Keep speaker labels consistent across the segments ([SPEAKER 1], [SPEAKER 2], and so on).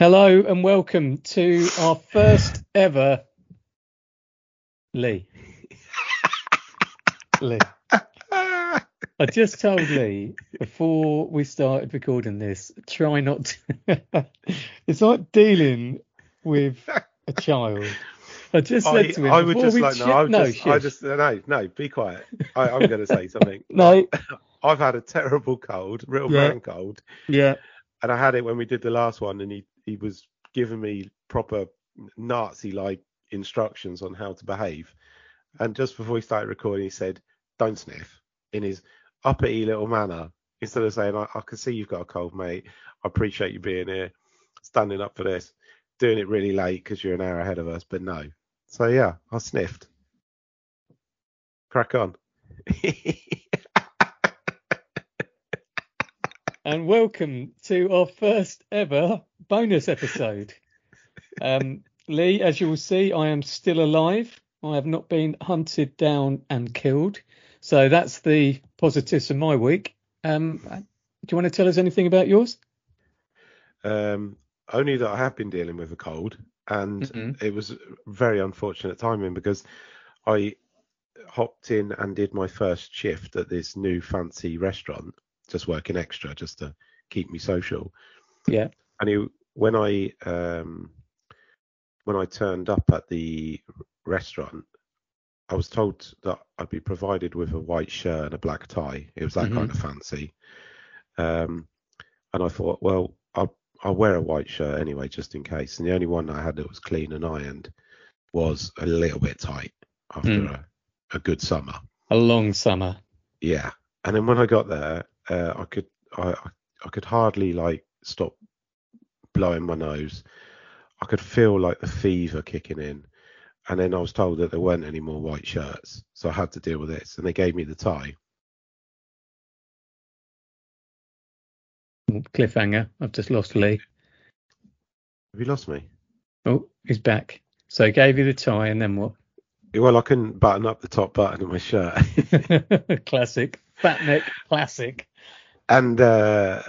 [SPEAKER 1] Hello and welcome to our first ever Lee. Lee. I just told Lee before we started recording this, try not to. it's like dealing with a child. I just said
[SPEAKER 2] I,
[SPEAKER 1] to him,
[SPEAKER 2] I would just like
[SPEAKER 1] ch-
[SPEAKER 2] no, I would
[SPEAKER 1] no,
[SPEAKER 2] just, I just no, no, be quiet. I, I'm going to say something.
[SPEAKER 1] no,
[SPEAKER 2] I've had a terrible cold, real
[SPEAKER 1] Yeah.
[SPEAKER 2] man cold,
[SPEAKER 1] yeah,
[SPEAKER 2] and I had it when we did the last one, and he he was giving me proper Nazi-like instructions on how to behave. And just before he started recording, he said, "Don't sniff," in his uppity little manner, instead of saying, "I, I can see you've got a cold, mate. I appreciate you being here, standing up for this, doing it really late because you're an hour ahead of us, but no." So yeah, I sniffed. Crack on.
[SPEAKER 1] and welcome to our first ever bonus episode. Um, Lee, as you will see, I am still alive. I have not been hunted down and killed. So that's the positives of my week. Um, do you want to tell us anything about yours?
[SPEAKER 2] Um, only that I have been dealing with a cold, and
[SPEAKER 1] Mhm.
[SPEAKER 2] it was very unfortunate timing because I hopped in and did my first shift at this new fancy restaurant, just working extra just to keep me social.
[SPEAKER 1] Yeah.
[SPEAKER 2] And it, when I um, when I turned up at the restaurant, I was told that I'd be provided with a white shirt and a black tie. It was that
[SPEAKER 1] Mhm.
[SPEAKER 2] kind of fancy. Um, and I thought, well, I'll I'll wear a white shirt anyway, just in case. And the only one I had that was clean and ironed was a little bit tight after
[SPEAKER 1] Mm.
[SPEAKER 2] a, a good summer.
[SPEAKER 1] A long summer.
[SPEAKER 2] Yeah. And then when I got there, uh, I could I I- I could hardly like stop blowing my nose. I could feel like the fever kicking in. And then I was told that there weren't any more white shirts, so I had to deal with this. And they gave me the tie.
[SPEAKER 1] Cliffhanger. I've just lost Lee.
[SPEAKER 2] Have you lost me?
[SPEAKER 1] Oh, he's back. So he gave you the tie and then what?
[SPEAKER 2] Well, I couldn't button up the top button of my shirt.
[SPEAKER 1] classic. Fat neck classic.
[SPEAKER 2] And uh,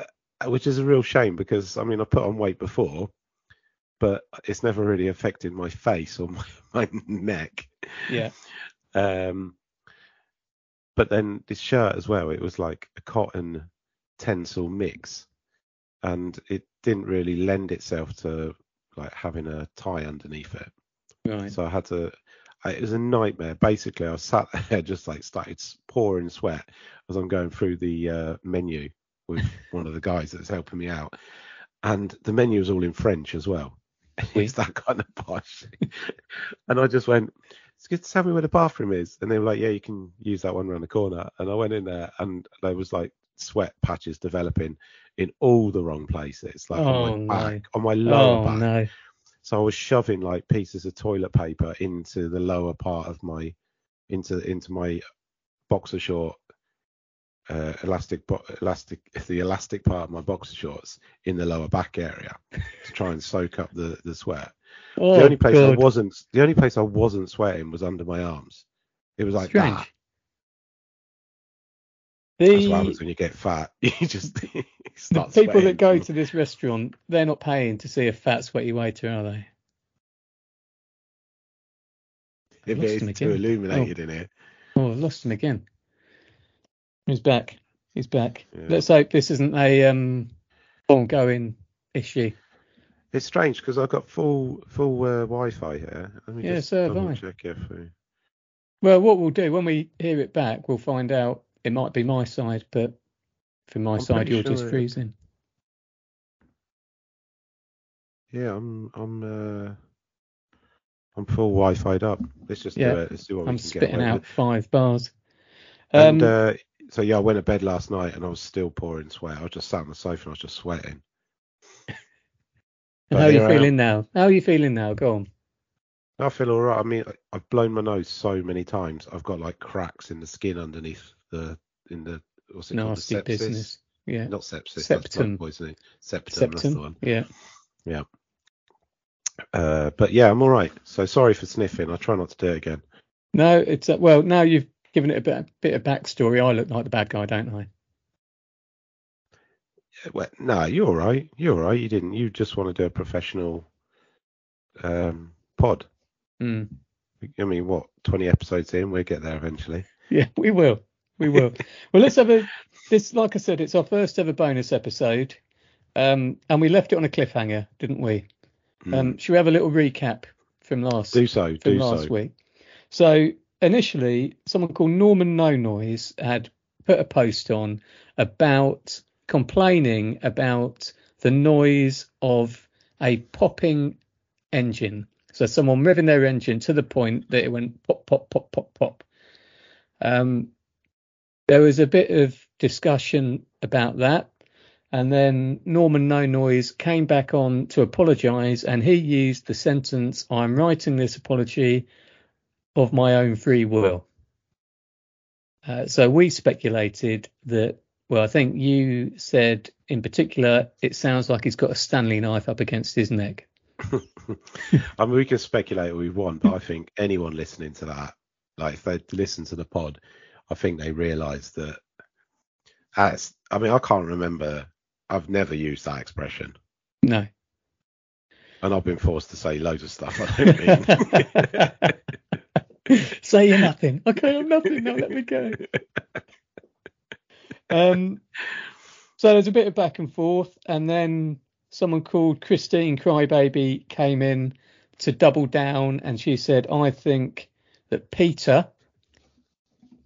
[SPEAKER 2] which is a real shame because I mean I put on weight before, but it's never really affected my face or my, my neck.
[SPEAKER 1] Yeah.
[SPEAKER 2] Um, but then this shirt as well, it was like a cotton tencel mix, and it didn't really lend itself to like having a tie underneath it.
[SPEAKER 1] Right.
[SPEAKER 2] So I had to. It was a nightmare. Basically, I sat there just like started pouring sweat as I'm going through the uh, menu with one of the guys that's helping me out, and the menu was all in French as well. it's that kind of posh. and I just went, "It's good to tell me where the bathroom is," and they were like, "Yeah, you can use that one around the corner." And I went in there, and there was like sweat patches developing in all the wrong places, like
[SPEAKER 1] Oh,
[SPEAKER 2] on my back,
[SPEAKER 1] no.
[SPEAKER 2] on my lower
[SPEAKER 1] Oh
[SPEAKER 2] back.
[SPEAKER 1] no.
[SPEAKER 2] So I was shoving like pieces of toilet paper into the lower part of my into into my boxer short uh, elastic bo- elastic the elastic part of my boxer shorts in the lower back area to try and soak up the the sweat.
[SPEAKER 1] Oh,
[SPEAKER 2] the only place I wasn't the only place I wasn't sweating was under my arms. It was like
[SPEAKER 1] Strange.
[SPEAKER 2] that. That's what
[SPEAKER 1] The,
[SPEAKER 2] happens when you get fat. You just
[SPEAKER 1] the people that go to this restaurant, they're not paying to see a fat, sweaty waiter, are they?
[SPEAKER 2] if it
[SPEAKER 1] him
[SPEAKER 2] too
[SPEAKER 1] again.
[SPEAKER 2] illuminated in here.
[SPEAKER 1] Oh, I've lost him again. He's back. He's back.
[SPEAKER 2] Yeah.
[SPEAKER 1] Let's hope this isn't a um ongoing issue.
[SPEAKER 2] It's strange because I've got full full uh, Wi-Fi here. Let me
[SPEAKER 1] Yeah,
[SPEAKER 2] just
[SPEAKER 1] so have
[SPEAKER 2] double
[SPEAKER 1] I.
[SPEAKER 2] check if we...
[SPEAKER 1] Well, what we'll do when we hear it back, we'll find out. It might be my side, but from my
[SPEAKER 2] I'm
[SPEAKER 1] side, you're just
[SPEAKER 2] sure it-
[SPEAKER 1] freezing.
[SPEAKER 2] Yeah, I'm I'm uh, I'm full Wi-Fi'd up. Let's just
[SPEAKER 1] Yeah,
[SPEAKER 2] do it. Let's see what
[SPEAKER 1] I'm
[SPEAKER 2] we can get
[SPEAKER 1] spitting
[SPEAKER 2] away
[SPEAKER 1] out five bars.
[SPEAKER 2] And
[SPEAKER 1] Um,
[SPEAKER 2] uh, so yeah, I went to bed last night and I was still pouring sweat. I was just sat on the sofa and I was just sweating.
[SPEAKER 1] And how are you
[SPEAKER 2] am.
[SPEAKER 1] feeling now? How are you feeling now? Go on.
[SPEAKER 2] I feel all right. I mean, I- I've blown my nose so many times. I've got like cracks in the skin underneath the in the what's it
[SPEAKER 1] Nasty
[SPEAKER 2] called? The sepsis.
[SPEAKER 1] business. Yeah.
[SPEAKER 2] Not sepsis. That's
[SPEAKER 1] Septum.
[SPEAKER 2] poisoning. Septum. That's the one.
[SPEAKER 1] Yeah.
[SPEAKER 2] Uh, but yeah, I'm all right. So sorry for sniffing. I try not to do it again.
[SPEAKER 1] No, it's uh, well now you've given it a bit, a bit of backstory. I look like the bad guy, don't I?
[SPEAKER 2] Yeah, Well, no, you're all right. You're all right. You didn't. You just want to do a professional um, pod.
[SPEAKER 1] Mm.
[SPEAKER 2] I mean, what? 20 episodes in, we'll get there eventually.
[SPEAKER 1] Yeah, we will. We will. well, let's have a this. Like I said, it's our first ever bonus episode, um, and we left it on a cliffhanger, didn't we?
[SPEAKER 2] Mm.
[SPEAKER 1] Um, should we have a little recap from last
[SPEAKER 2] do so.
[SPEAKER 1] from
[SPEAKER 2] Do
[SPEAKER 1] last
[SPEAKER 2] so.
[SPEAKER 1] week? So initially, someone called Norman No Noise had put a post on about complaining about the noise of a popping engine. So someone revving their engine to the point that it went pop, pop, pop, pop, pop. Um, there was a bit of discussion about that. And then Norman No Noise came back on to apologise, and he used the sentence, I'm writing this apology of my own free will. Uh, so we speculated that, well, I think you said in particular, it sounds like he's got a Stanley knife up against his neck.
[SPEAKER 2] I mean, we can speculate all we want, but I think anyone listening to that, like if they listen to the pod, I think they realise that. As I mean, I can't remember. I've never used that expression,
[SPEAKER 1] No.
[SPEAKER 2] and I've been forced to say loads of stuff I don't mean.
[SPEAKER 1] Say you're nothing. Okay, I'm nothing. Now let me go. Um, so there's a bit of back and forth, and then someone called Christine Crybaby came in to double down, and she said, "I think that Peter,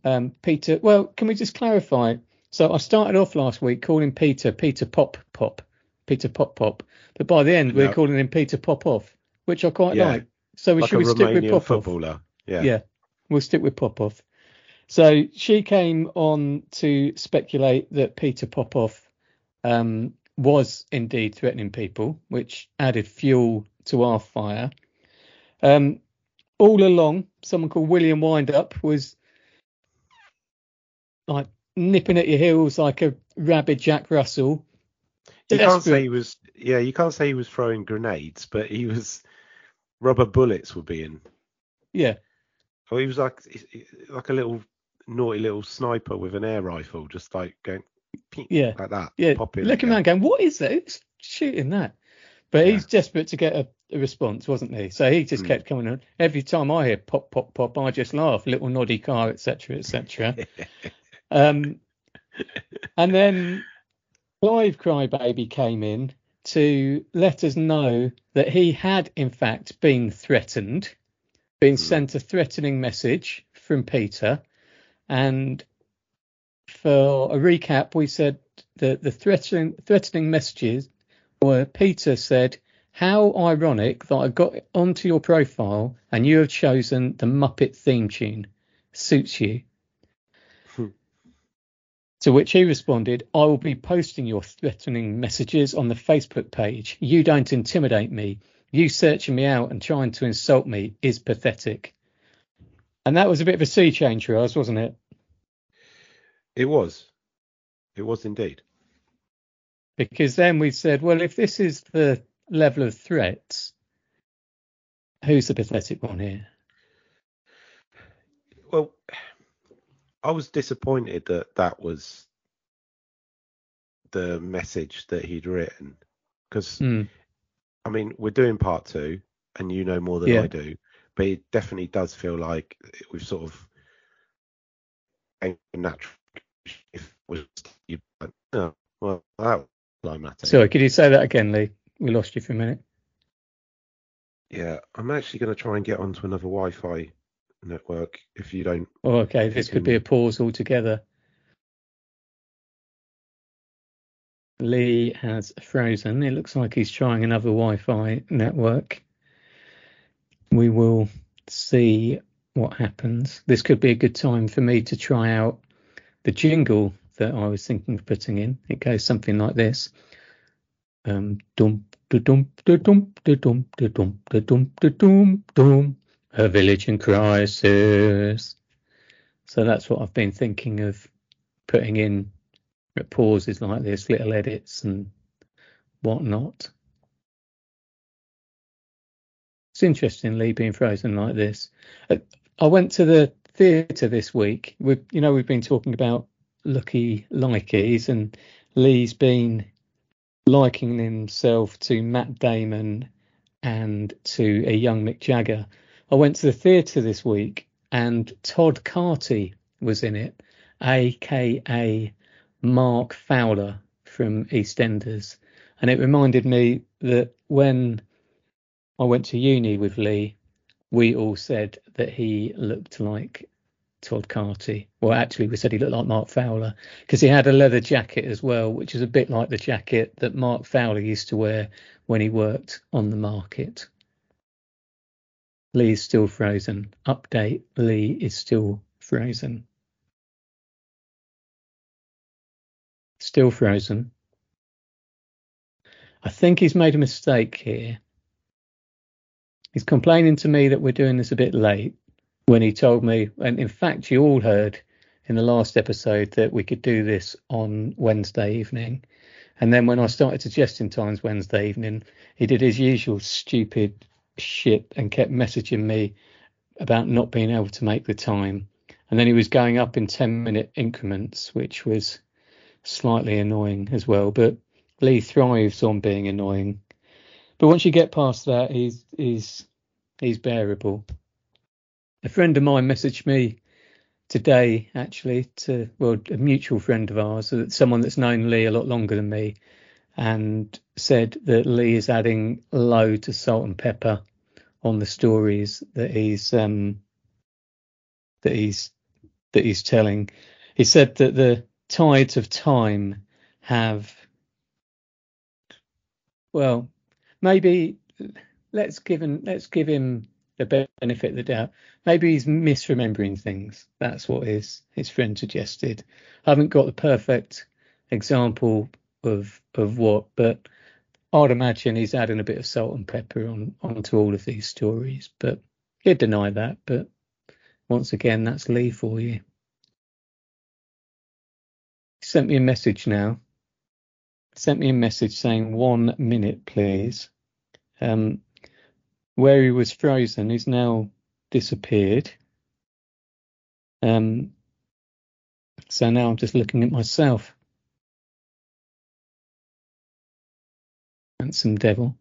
[SPEAKER 1] um, Peter. Well, can we just clarify? So I started off last week calling Peter Peter Pop Pop, Peter Pop Pop, but by the end we're
[SPEAKER 2] No.
[SPEAKER 1] calling him Peter Pop Off, which I quite
[SPEAKER 2] Yeah.
[SPEAKER 1] like. So we
[SPEAKER 2] like
[SPEAKER 1] should we stick with Pop Off?
[SPEAKER 2] Yeah.
[SPEAKER 1] Yeah, we'll stick with Popov. So she came on to speculate that Peter Popov um, was indeed threatening people, which added fuel to our fire. Um, all along, someone called William Windup was like nipping at your heels like a rabid Jack Russell.
[SPEAKER 2] You can't say he was. Yeah, you can't say he was throwing grenades, but he was. Rubber bullets were being.
[SPEAKER 1] Yeah,
[SPEAKER 2] Oh, he was like like a little naughty little sniper with an air rifle, just like going.
[SPEAKER 1] Yeah.
[SPEAKER 2] Like that.
[SPEAKER 1] yeah.
[SPEAKER 2] Popping.
[SPEAKER 1] Looking around going, what is that? Who's shooting that? But
[SPEAKER 2] Yeah.
[SPEAKER 1] he's desperate to get a, a response, wasn't he? So he just
[SPEAKER 2] Mm.
[SPEAKER 1] kept coming on. Every time I hear pop, pop, pop, I just laugh. Little noddy car, etc., etc. um, and then Clive Crybaby came in to let us know that he had, in fact, been threatened, been
[SPEAKER 2] Mm.
[SPEAKER 1] sent a threatening message from Peter. And for a recap, we said that the threatening, threatening messages were Peter said, How ironic that I got onto your profile and you have chosen the Muppet theme tune. Suits you. To which he responded, I will be posting your threatening messages on the Facebook page. You don't intimidate me. You searching me out and trying to insult me is pathetic. And that was a bit of a sea change for us, wasn't it?
[SPEAKER 2] It was. It was indeed.
[SPEAKER 1] Because then we said, well, if this is the level of threats, who's the pathetic one here?
[SPEAKER 2] Well, I was disappointed that that was the message that he'd written because
[SPEAKER 1] Hmm.
[SPEAKER 2] I mean we're doing part two and you know more than
[SPEAKER 1] Yeah.
[SPEAKER 2] I do, but it definitely does feel like we've sort of natural if was you well that was climatic.
[SPEAKER 1] Sorry, could you say that again, Lee? We lost you for a minute.
[SPEAKER 2] yeah, I'm actually going to try and get onto another Wi-Fi network if you don't.
[SPEAKER 1] Oh, okay, this could be a pause altogether. Lee has frozen. It looks like he's trying another Wi-Fi network. We will see what happens. This could be a good time for me to try out the jingle that I was thinking of putting in. It goes something like this. Um, dum da-dum, da-dum, da-dum, da-dum, da-dum, da-dum, dum. A village in crisis. So that's what I've been thinking of putting in pauses like this, little edits and whatnot. It's interesting, Lee being frozen like this. Uh, I went to the theatre this week. We, you know, we've been talking about lucky likeys, and Lee's been likening himself to Matt Damon and to a young Mick Jagger. I went to the theatre this week, and Todd Carty was in it, aka Mark Fowler from EastEnders, and it reminded me that when I went to uni with Lee, we all said that he looked like Todd Carty. Well, actually, we said he looked like Mark Fowler because he had a leather jacket as well, which is a bit like the jacket that Mark Fowler used to wear when he worked on the market. Lee is still frozen. Update Lee is still frozen. Still frozen. I think he's made a mistake here He's complaining to me that we're doing this a bit late when he told me, and in fact, you all heard in the last episode that we could do this on Wednesday evening. And then when I started suggesting times Wednesday evening, he did his usual stupid shit and kept messaging me about not being able to make the time. And then he was going up in 10 minute increments, which was slightly annoying as well. But Lee thrives on being annoying. But once you get past that, he's he's he's bearable. A friend of mine messaged me today, actually, to well, a mutual friend of ours, someone that's known Lee a lot longer than me, and said that Lee is adding loads of salt and pepper on the stories that he's um, that he's that he's telling. He said that the tides of time have well maybe let's give him let's give him the benefit of the doubt. Maybe he's misremembering things. That's what his his friend suggested. I haven't got the perfect example of of what, but I'd imagine he's adding a bit of salt and pepper on onto all of these stories. But he'd deny that. But once again, that's Lee for you. He sent me a message now sent me a message saying one minute, please. Um, where he was frozen, he's now disappeared. Um, so now I'm just looking at myself. Handsome devil.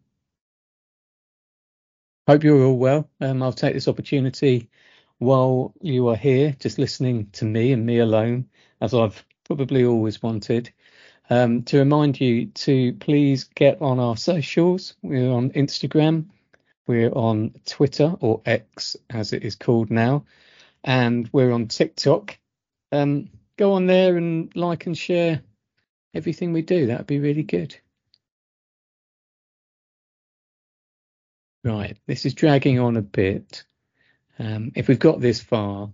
[SPEAKER 1] Hope you're all well. Um, I'll take this opportunity while you are here, just listening to me and me alone, as I've probably always wanted. Um, to remind you to please get on our socials. We're on Instagram, we're on Twitter or X as it is called now, and we're on TikTok. Um, go on there and like and share everything we do. That would be really good. Right, this is dragging on a bit. Um, if we've got this far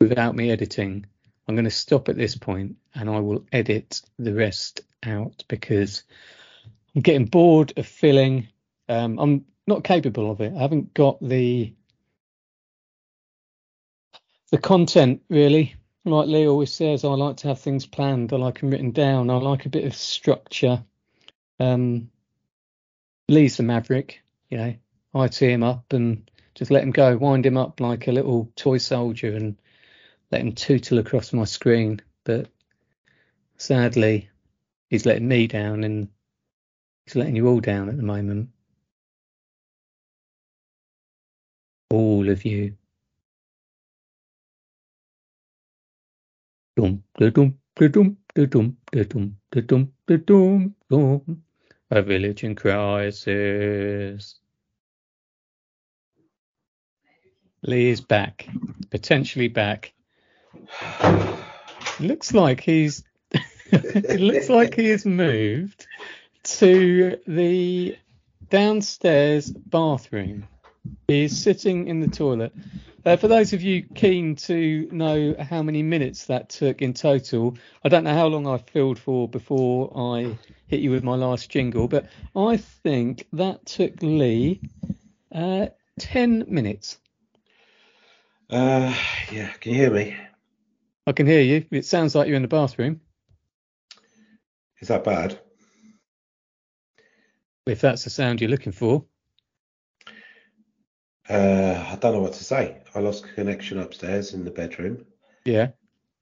[SPEAKER 1] without me editing, I'm going to stop at this point and I will edit the rest out because I'm getting bored of filling. Um, I'm not capable of it. I haven't got the the content really. Like Lee always says, I like to have things planned. I like them written down. I like a bit of structure. Um, Lee's the maverick, you know. I tee him up and just let him go, wind him up like a little toy soldier and let him tootle across my screen. But sadly, he's letting me down and he's letting you all down at the moment. All of you. A village in crisis. Lee is back, potentially back. looks like he's it looks like he has moved to the downstairs bathroom. He's sitting in the toilet. Uh, for those of you keen to know how many minutes that took in total, I don't know how long I filled for before I hit you with my last jingle, but I think that took Lee uh, 10 minutes.
[SPEAKER 2] Uh, yeah, can you hear me?
[SPEAKER 1] I can hear you. It sounds like you're in the bathroom.
[SPEAKER 2] Is that bad?
[SPEAKER 1] If that's the sound you're looking for.
[SPEAKER 2] Uh, I don't know what to say. I lost connection upstairs in the bedroom.
[SPEAKER 1] Yeah.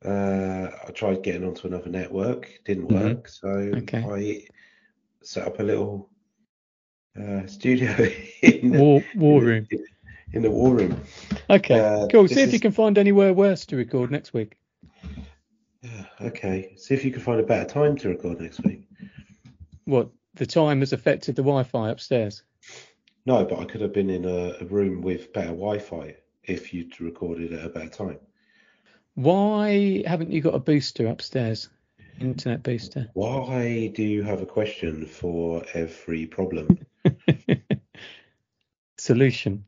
[SPEAKER 2] Uh, I tried getting onto another network, didn't
[SPEAKER 1] Mhm.
[SPEAKER 2] work. So
[SPEAKER 1] Okay.
[SPEAKER 2] I set up a little uh, studio in
[SPEAKER 1] War, war room.
[SPEAKER 2] in the war room.
[SPEAKER 1] Okay.
[SPEAKER 2] Uh,
[SPEAKER 1] cool. See if you can find anywhere worse to record next week.
[SPEAKER 2] Yeah, okay. See if you can find a better time to record next week.
[SPEAKER 1] What? The time has affected the Wi Fi upstairs.
[SPEAKER 2] No, but I could have been in a, a room with better Wi-Fi if you'd recorded at a better time.
[SPEAKER 1] Why haven't you got a booster upstairs? Internet booster.
[SPEAKER 2] Why do you have a question for every problem?
[SPEAKER 1] Solution.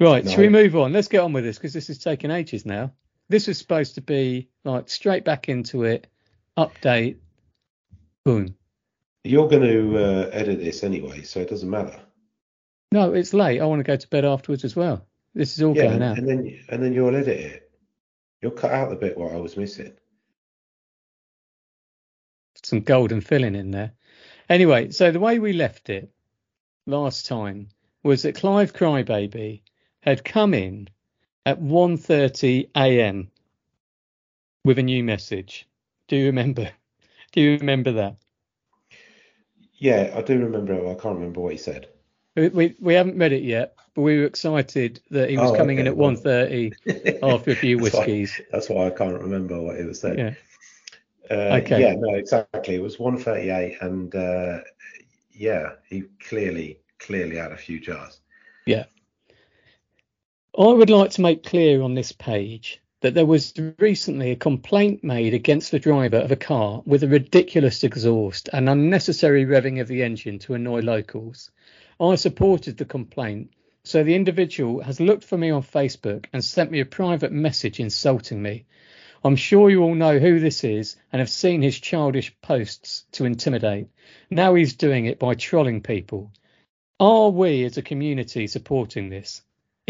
[SPEAKER 1] Right,
[SPEAKER 2] No.
[SPEAKER 1] shall we move on? Let's get on with this because this is taking ages now. This was supposed to be like straight back into it, update, boom.
[SPEAKER 2] You're going to uh, edit this anyway, so it doesn't matter.
[SPEAKER 1] No, it's late. I want to go to bed afterwards as well. This is all
[SPEAKER 2] Yeah,
[SPEAKER 1] going out.
[SPEAKER 2] and then and then you'll edit it. You'll cut out the bit what I was missing.
[SPEAKER 1] Some golden filling in there. Anyway, so the way we left it last time was that Clive Crybaby had come in at 1:30 a.m. with a new message. Do you remember? Do you remember that?
[SPEAKER 2] Yeah, I do remember. I can't remember what he said.
[SPEAKER 1] We we, we haven't read it yet, but we were excited that he was
[SPEAKER 2] Oh,
[SPEAKER 1] coming in at
[SPEAKER 2] well-
[SPEAKER 1] 1:30 after a few
[SPEAKER 2] That's why-
[SPEAKER 1] whiskies.
[SPEAKER 2] That's why I can't remember what it was said.
[SPEAKER 1] Yeah.
[SPEAKER 2] Uh,
[SPEAKER 1] Okay.
[SPEAKER 2] Yeah, no, exactly. It was 138, and uh, yeah, he clearly, clearly had a few jars.
[SPEAKER 1] I would like to make clear on this page that there was recently a complaint made against the driver of a car with a ridiculous exhaust and unnecessary revving of the engine to annoy locals. I supported the complaint, so the individual has looked for me on Facebook and sent me a private message insulting me. I'm sure you all know who this is and have seen his childish posts to intimidate. Now he's doing it by trolling people. Are we as a community supporting this?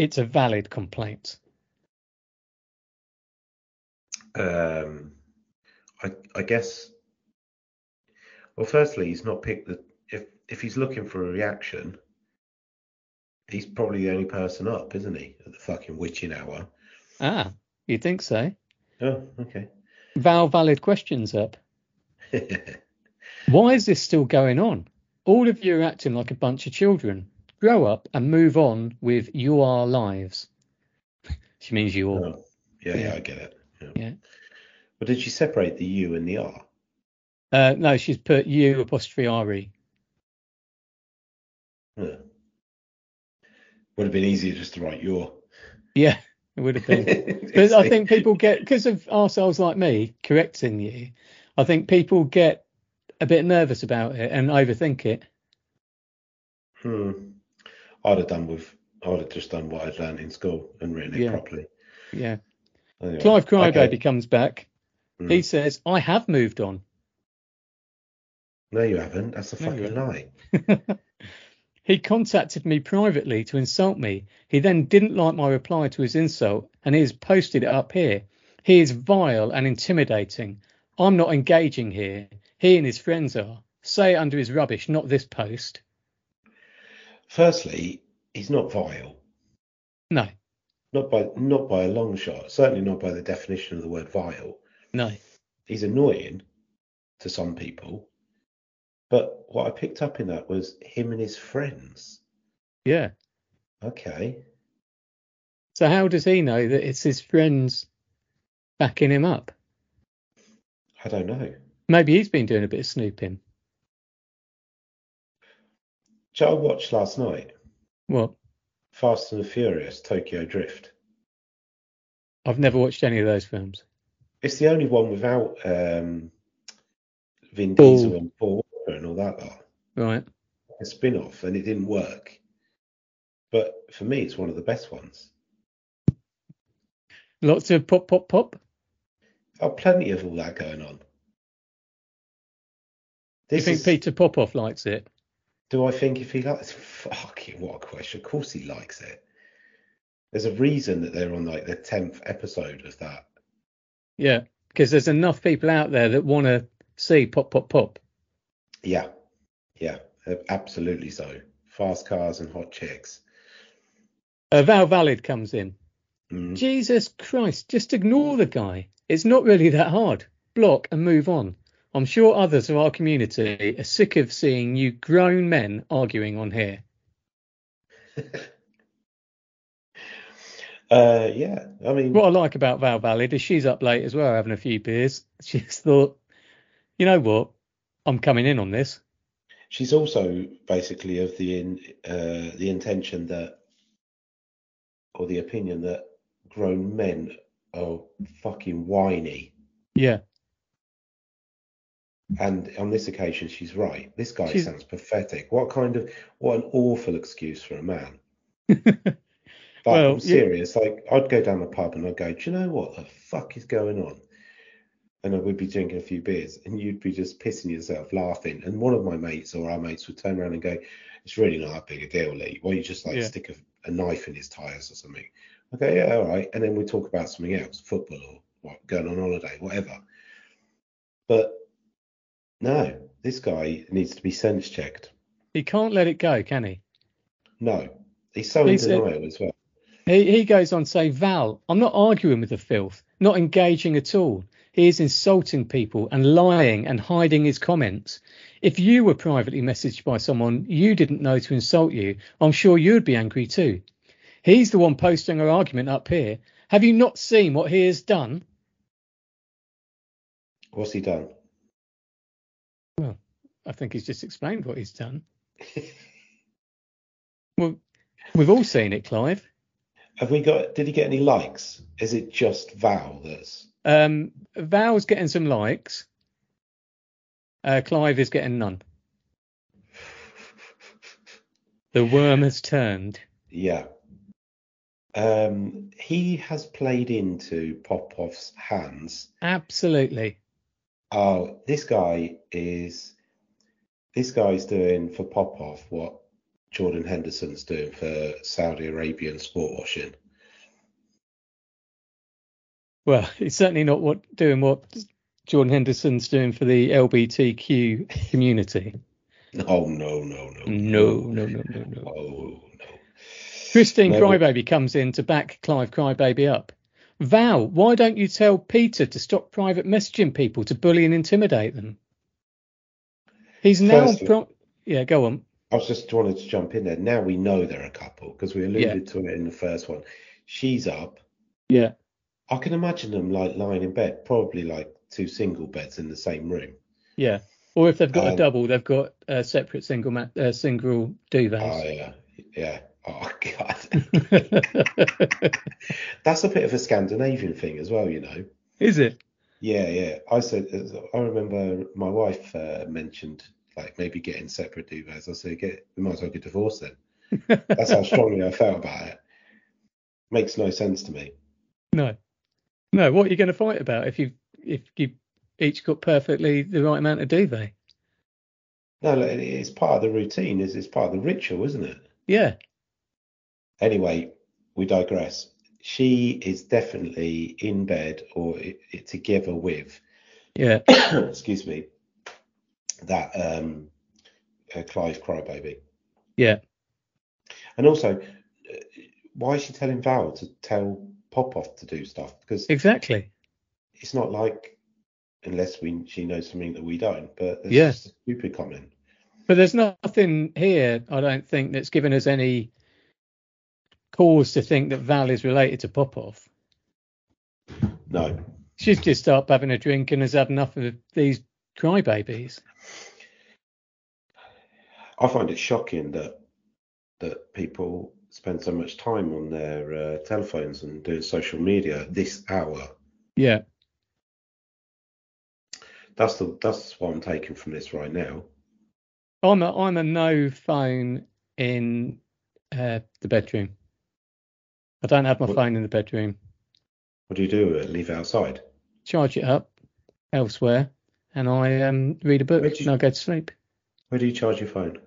[SPEAKER 1] It's a valid complaint.
[SPEAKER 2] Um, I, I guess. Well, firstly, he's not picked the. If if he's looking for a reaction, he's probably the only person up, isn't he? At the fucking witching hour.
[SPEAKER 1] Ah, you think so?
[SPEAKER 2] Oh, okay.
[SPEAKER 1] Val valid questions up. Why is this still going on? All of you are acting like a bunch of children. Grow up and move on with your lives. she means you all.
[SPEAKER 2] Oh, yeah, yeah,
[SPEAKER 1] Yeah.
[SPEAKER 2] I get it. Yeah.
[SPEAKER 1] Yeah.
[SPEAKER 2] But did she separate the U and the R?
[SPEAKER 1] Uh, no, she's put you apostrophe re.
[SPEAKER 2] Yeah. Would have been easier just to write your.
[SPEAKER 1] Yeah, it would have been. But I think people get because of ourselves like me correcting you. I think people get a bit nervous about it and overthink it.
[SPEAKER 2] Hmm. I'd have done with. I would have just done what I'd learned in school and written it
[SPEAKER 1] Yeah.
[SPEAKER 2] properly.
[SPEAKER 1] Yeah.
[SPEAKER 2] Anyway,
[SPEAKER 1] Clive Crybaby
[SPEAKER 2] okay.
[SPEAKER 1] comes back.
[SPEAKER 2] Hmm.
[SPEAKER 1] He says, "I have moved on."
[SPEAKER 2] No, you haven't. That's a
[SPEAKER 1] No,
[SPEAKER 2] fucking lie.
[SPEAKER 1] he contacted me privately to insult me. He then didn't like my reply to his insult and he has posted it up here. He is vile and intimidating. I'm not engaging here. He and his friends are. Say it under his rubbish, not this post.
[SPEAKER 2] Firstly, he's not vile.
[SPEAKER 1] No,
[SPEAKER 2] Not by not by a long shot. Certainly not by the definition of the word vile.
[SPEAKER 1] no.
[SPEAKER 2] He's annoying to some people. But what I picked up in that was him and his friends.
[SPEAKER 1] Yeah.
[SPEAKER 2] Okay.
[SPEAKER 1] So how does he know that it's his friends backing him up?
[SPEAKER 2] I don't know.
[SPEAKER 1] Maybe he's been doing a bit of snooping.
[SPEAKER 2] So I watched last night
[SPEAKER 1] What?
[SPEAKER 2] Fast and the Furious Tokyo Drift.
[SPEAKER 1] I've never watched any of those films.
[SPEAKER 2] It's the only one without um, Vin
[SPEAKER 1] Paul.
[SPEAKER 2] Diesel and Paul Walker and all that lot.
[SPEAKER 1] Right.
[SPEAKER 2] A spin off, and it didn't work. but for me, it's one of the best ones.
[SPEAKER 1] Lots of pop, pop, pop.
[SPEAKER 2] Oh, plenty of all that going on.
[SPEAKER 1] Do you think
[SPEAKER 2] is-
[SPEAKER 1] Peter Popoff likes it?
[SPEAKER 2] Do I think if he likes? Fucking what a question! Of course he likes it. There's a reason that they're on like the tenth episode of that.
[SPEAKER 1] Yeah, because there's enough people out there that want to see pop, pop, pop.
[SPEAKER 2] Yeah, yeah, absolutely so. Fast cars and hot chicks.
[SPEAKER 1] Uh, Val Valid comes in.
[SPEAKER 2] Mm.
[SPEAKER 1] Jesus Christ, just ignore the guy. It's not really that hard. Block and move on. I'm sure others of our community are sick of seeing you grown men arguing on here.
[SPEAKER 2] Uh, yeah, I mean,
[SPEAKER 1] What I like about Val Valid is she's up late as well, having a few beers. She's thought, you know what? I'm coming in on this.
[SPEAKER 2] she's also basically of the in uh, the intention that, or the opinion that grown men are fucking whiny.
[SPEAKER 1] Yeah.
[SPEAKER 2] And on this occasion, she's right. This guy
[SPEAKER 1] She's-
[SPEAKER 2] sounds pathetic. What kind of what an awful excuse for a man. But
[SPEAKER 1] Well,
[SPEAKER 2] I'm
[SPEAKER 1] yeah.
[SPEAKER 2] serious. Like I'd go down the pub and I'd go, do you know what the fuck is going on? And I would be drinking a few beers, and you'd be just pissing yourself laughing. And one of my mates or our mates would turn around and go, "It's really not that big a deal, Lee. Why don't you just like
[SPEAKER 1] Yeah.
[SPEAKER 2] stick a, a knife in his tires or something?" Okay, yeah, all right. And then we talk about something else, football or what, going on holiday, whatever. But no, this guy needs to be sense checked.
[SPEAKER 1] He can't let it go, can he?
[SPEAKER 2] No, he's so
[SPEAKER 1] He's,
[SPEAKER 2] in denial as well.
[SPEAKER 1] He, he goes on to say, Val, I'm not arguing with the filth, not engaging at all. He is insulting people and lying and hiding his comments. If you were privately messaged by someone you didn't know to insult you, I'm sure you'd be angry too. He's the one posting our argument up here. Have you not seen what he has done?
[SPEAKER 2] What's he done?
[SPEAKER 1] I think he's just explained what he's done. well, we've all seen it, Clive.
[SPEAKER 2] Have we got? Did he get any likes? Is it just Val that's?
[SPEAKER 1] Um, Val's getting some likes. Uh, Clive is getting none. The worm has turned.
[SPEAKER 2] Yeah. Um, he has played into Popov's hands.
[SPEAKER 1] Absolutely.
[SPEAKER 2] Oh, this guy is. This guy's doing for Popov what Jordan Henderson's doing for Saudi Arabian sport washing.
[SPEAKER 1] Well, it's certainly not what doing what Jordan Henderson's doing for the LBTQ community.
[SPEAKER 2] Oh, no, no, no, no,
[SPEAKER 1] No, no, no, no, no.
[SPEAKER 2] Oh no.
[SPEAKER 1] Christine
[SPEAKER 2] No,
[SPEAKER 1] Crybaby comes in to back Clive Crybaby up. Val, why don't you tell Peter to stop private messaging people to bully and intimidate them? He's now.
[SPEAKER 2] Firstly-
[SPEAKER 1] Pro- yeah, go on.
[SPEAKER 2] I was just wanted to jump in there. Now we know they're a couple because we alluded to it in the first one. She's up.
[SPEAKER 1] Yeah.
[SPEAKER 2] I can imagine them like lying in bed, probably like two single beds in the same room.
[SPEAKER 1] Yeah. Or if they've got a
[SPEAKER 2] Um,
[SPEAKER 1] double, they've got a separate single mat, uh, single
[SPEAKER 2] Oh yeah, yeah. Oh god, that's a bit of a Scandinavian thing as well, you know.
[SPEAKER 1] Is it?
[SPEAKER 2] Yeah, yeah. I said, I remember my wife uh, mentioned like maybe getting separate duvets. I said, get, we might as well get divorced then. That's how strongly I felt about it. Makes no sense to me.
[SPEAKER 1] No. No. What are you going to fight about if you if you each got perfectly the right amount of duvet?
[SPEAKER 2] No, it's part of the routine. It's, it's part of the ritual, isn't it?
[SPEAKER 1] Yeah.
[SPEAKER 2] Anyway, we digress. She is definitely in bed or i i together with,
[SPEAKER 1] Yeah.
[SPEAKER 2] excuse me, that um, uh, Clive Crybaby.
[SPEAKER 1] Yeah.
[SPEAKER 2] And also, uh, why is she telling Val to tell Popoff to do stuff? Because
[SPEAKER 1] Exactly.
[SPEAKER 2] it's not like, unless we she knows something that we don't, but it's
[SPEAKER 1] Yeah.
[SPEAKER 2] stupid comment.
[SPEAKER 1] But there's nothing here, I don't think, that's given us any cause to think that Val is related to Popov.
[SPEAKER 2] No.
[SPEAKER 1] She's just up having a drink and has had enough of these crybabies.
[SPEAKER 2] I find it shocking that that people spend so much time on their uh, telephones and doing social media at this hour.
[SPEAKER 1] Yeah.
[SPEAKER 2] That's the that's what I'm taking from this right now.
[SPEAKER 1] I'm a I'm a no phone in Uh, the bedroom. I don't have my
[SPEAKER 2] What-
[SPEAKER 1] phone in the bedroom.
[SPEAKER 2] What do you do? Leave it outside?
[SPEAKER 1] Charge it up elsewhere, and I um read a book
[SPEAKER 2] you-
[SPEAKER 1] and I go to sleep.
[SPEAKER 2] Where do you charge your phone?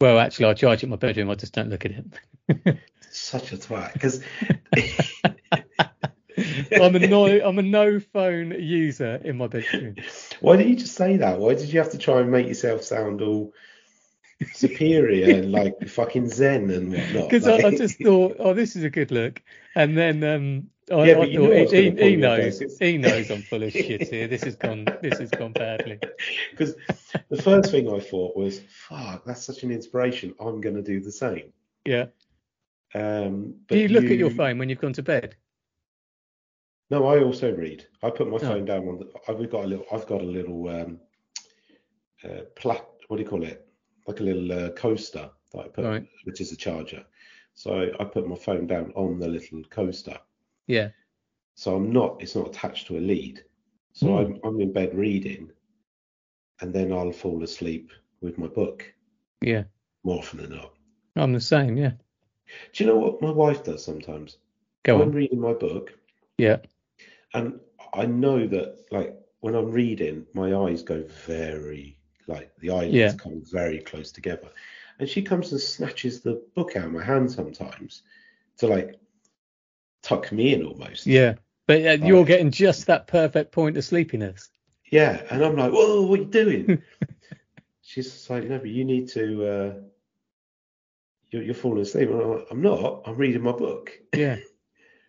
[SPEAKER 1] Well, actually, I charge it in my bedroom. I just don't look at it.
[SPEAKER 2] Such a twat. Because
[SPEAKER 1] I'm a no I'm a no phone user in my bedroom.
[SPEAKER 2] why did you just say that? Why did you have to try and make yourself sound all superior and like fucking zen and whatnot?
[SPEAKER 1] Because I, I just thought, oh, this is a good look, and then um, I,
[SPEAKER 2] Yeah,
[SPEAKER 1] I
[SPEAKER 2] you
[SPEAKER 1] thought
[SPEAKER 2] know
[SPEAKER 1] he, he, he knows, he knows I'm full of shit here. This has gone, this has gone badly.
[SPEAKER 2] Because the first thing I thought was, fuck, that's such an inspiration. I'm going to do the same.
[SPEAKER 1] Yeah.
[SPEAKER 2] Um, but
[SPEAKER 1] Do you look at your phone when you've gone to bed?
[SPEAKER 2] No, I also read. I put my
[SPEAKER 1] Oh.
[SPEAKER 2] phone down on the. I've got a little. I've got a little um, uh, plat. What do you call it? Like a little uh, coaster that I put,
[SPEAKER 1] Right.
[SPEAKER 2] which is a charger. So I put my phone down on the little coaster.
[SPEAKER 1] Yeah.
[SPEAKER 2] So I'm not. It's not attached to a lead. So
[SPEAKER 1] Hmm.
[SPEAKER 2] I'm I'm in bed reading, and then I'll fall asleep with my book
[SPEAKER 1] Yeah.
[SPEAKER 2] more often than not.
[SPEAKER 1] I'm the same. Yeah.
[SPEAKER 2] Do you know what my wife does sometimes?
[SPEAKER 1] Go
[SPEAKER 2] I'm
[SPEAKER 1] on.
[SPEAKER 2] reading my book,
[SPEAKER 1] Yeah.
[SPEAKER 2] and I know that like when I'm reading, my eyes go very like the eyelids
[SPEAKER 1] Yeah.
[SPEAKER 2] come very close together, and she comes and snatches the book out of my hand sometimes to like tuck me in almost.
[SPEAKER 1] Yeah. But uh, you're
[SPEAKER 2] Right.
[SPEAKER 1] getting just that perfect point of sleepiness.
[SPEAKER 2] Yeah, and I'm like, whoa, what are you doing? She's like, no, but you need to. Uh, you're, you're falling asleep. I'm, like, I'm not. I'm reading my book.
[SPEAKER 1] Yeah.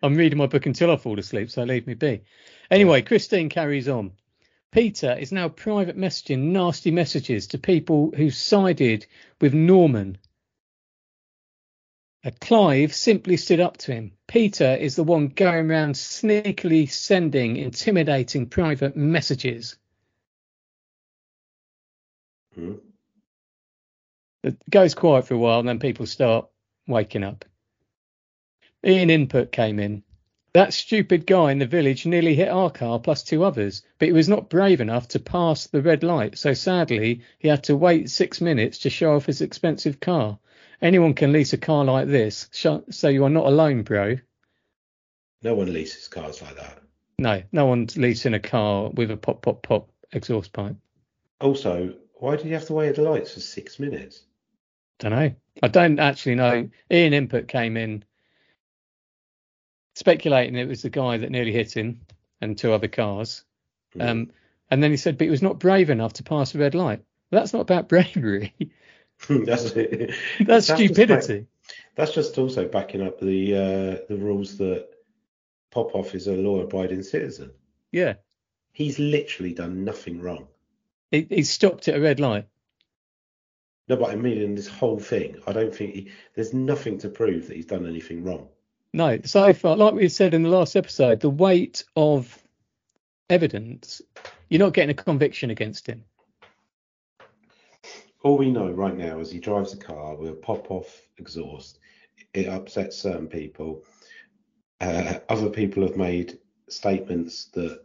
[SPEAKER 1] I'm reading my book until I fall asleep, so leave me be. Anyway, Christine carries on. Peter is now private messaging nasty messages to people who sided with Norman. Uh, Clive simply stood up to him. Peter is the one going around sneakily sending intimidating private messages.
[SPEAKER 2] Hmm.
[SPEAKER 1] It goes quiet for a while, and then people start waking up. Ian Input came in. That stupid guy in the village nearly hit our car plus two others, but he was not brave enough to pass the red light, so sadly he had to wait six minutes to show off his expensive car. Anyone can lease a car like this, sh- so you are not alone, bro.
[SPEAKER 2] No one leases cars like that.
[SPEAKER 1] No, no one's leasing a car with a pop, pop, pop exhaust pipe.
[SPEAKER 2] Also, why did you have to wait at the lights for six minutes?
[SPEAKER 1] Don't know. I don't actually know. Ian Input came in speculating it was the guy that nearly hit him and two other cars.
[SPEAKER 2] Hmm.
[SPEAKER 1] Um, and then he said, but he was not brave enough to pass a red light. Well, that's not about bravery.
[SPEAKER 2] that's
[SPEAKER 1] that's
[SPEAKER 2] just
[SPEAKER 1] stupidity.
[SPEAKER 2] that's just also backing up the uh, the rules that Popoff is a law-abiding citizen.
[SPEAKER 1] Yeah.
[SPEAKER 2] He's literally done nothing wrong.
[SPEAKER 1] He, he stopped at a red light.
[SPEAKER 2] No, but I mean in this whole thing, I don't think he, there's nothing to prove that he's done anything wrong.
[SPEAKER 1] No, so far, like we said in the last episode, the weight of evidence, you're not getting a conviction against him.
[SPEAKER 2] All we know right now is he drives a car with a pop-off exhaust. It upsets certain people. Uh, other people have made statements that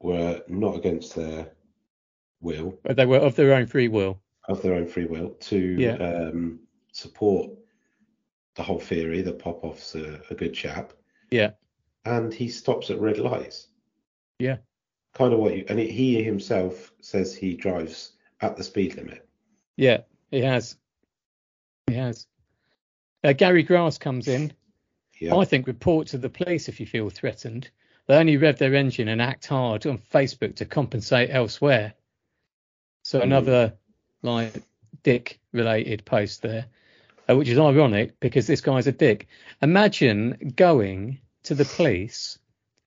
[SPEAKER 2] were not against their will,
[SPEAKER 1] But they were of their own free will.
[SPEAKER 2] of their own free will, to
[SPEAKER 1] Yeah.
[SPEAKER 2] um, support the whole theory that Popoff's a, a good chap.
[SPEAKER 1] Yeah.
[SPEAKER 2] And he stops at red lights.
[SPEAKER 1] Yeah.
[SPEAKER 2] Kind of what you, and he himself says he drives at the speed limit.
[SPEAKER 1] Yeah, he has. He has. Uh, Gary Grass comes in.
[SPEAKER 2] Yeah.
[SPEAKER 1] I think report to the police if you feel threatened. They only rev their engine and act hard on Facebook to compensate elsewhere. So
[SPEAKER 2] Mhm.
[SPEAKER 1] another like dick related post there, Uh, which is ironic because this guy's a dick. Imagine going to the police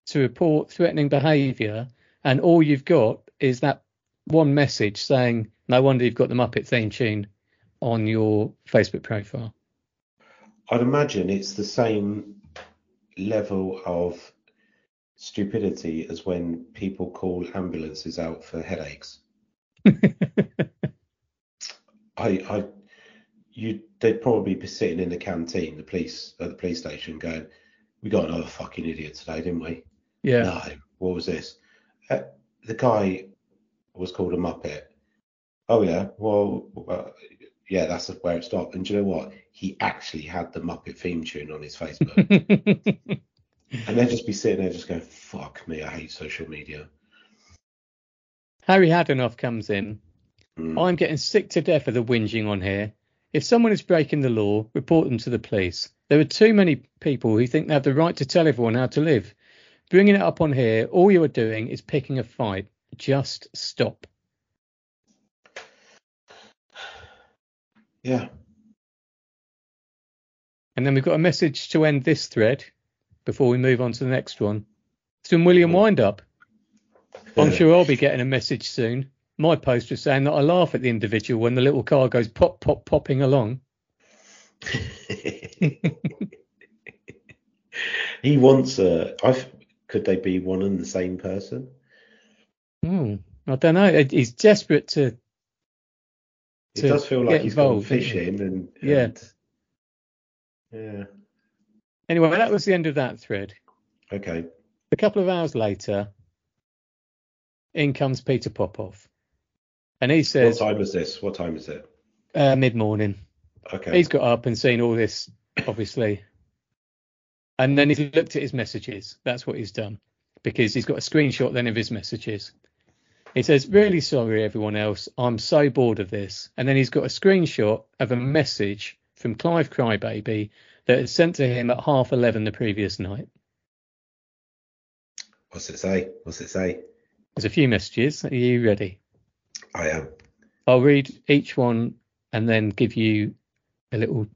[SPEAKER 1] to report threatening behaviour and all you've got is that one message saying, "No wonder you've got the Muppet theme tune on your Facebook profile."
[SPEAKER 2] I'd imagine it's the same level of stupidity as when people call ambulances out for headaches. I, I, you, they'd probably be sitting in the canteen, the police at the police station, going, "We got another fucking idiot today, didn't we?"
[SPEAKER 1] yeah.
[SPEAKER 2] No, what was this? Uh, the guy was called a muppet. Oh yeah, well, uh, yeah, that's where it stopped. And do you know what? he actually had the Muppet theme tune on his Facebook. and they'd just be sitting there just going, fuck me, I hate social media.
[SPEAKER 1] Harry Haddenoff comes in.
[SPEAKER 2] Mm.
[SPEAKER 1] I'm getting sick to death of the whinging on here. If someone is breaking the law, report them to the police. There are too many people who think they have the right to tell everyone how to live. Bringing it up on here, all you are doing is picking a fight. Just stop.
[SPEAKER 2] Yeah.
[SPEAKER 1] And then we've got a message to end this thread before we move on to the next one. It's from William Windup. I'm sure I'll be getting a message soon. My post was saying that I laugh at the individual when the little car goes pop, pop, popping along.
[SPEAKER 2] he wants a. I've, could they be one and the same person?
[SPEAKER 1] Hmm, I don't know. He's desperate to.
[SPEAKER 2] It
[SPEAKER 1] to
[SPEAKER 2] does feel like
[SPEAKER 1] get
[SPEAKER 2] he's gone
[SPEAKER 1] involved, doesn't
[SPEAKER 2] fishing and.
[SPEAKER 1] Yeah.
[SPEAKER 2] yeah.
[SPEAKER 1] Anyway, that was the end of that thread.
[SPEAKER 2] Okay.
[SPEAKER 1] A couple of hours later, in comes Peter Popoff, and he
[SPEAKER 2] What time is this? What time is it?
[SPEAKER 1] uh, mid morning.
[SPEAKER 2] Okay.
[SPEAKER 1] He's got up and seen all this, obviously. And then he's looked at his messages. That's what he's done. Because he's got a screenshot then of his messages. He says, Really sorry, everyone else. I'm so bored of this. And then he's got a screenshot of a message from Clive Crybaby that had sent to him at half 11 the previous night.
[SPEAKER 2] What's it say? What's it say?
[SPEAKER 1] There's a few messages. Are you ready?
[SPEAKER 2] I am.
[SPEAKER 1] I'll read each one and then give you a little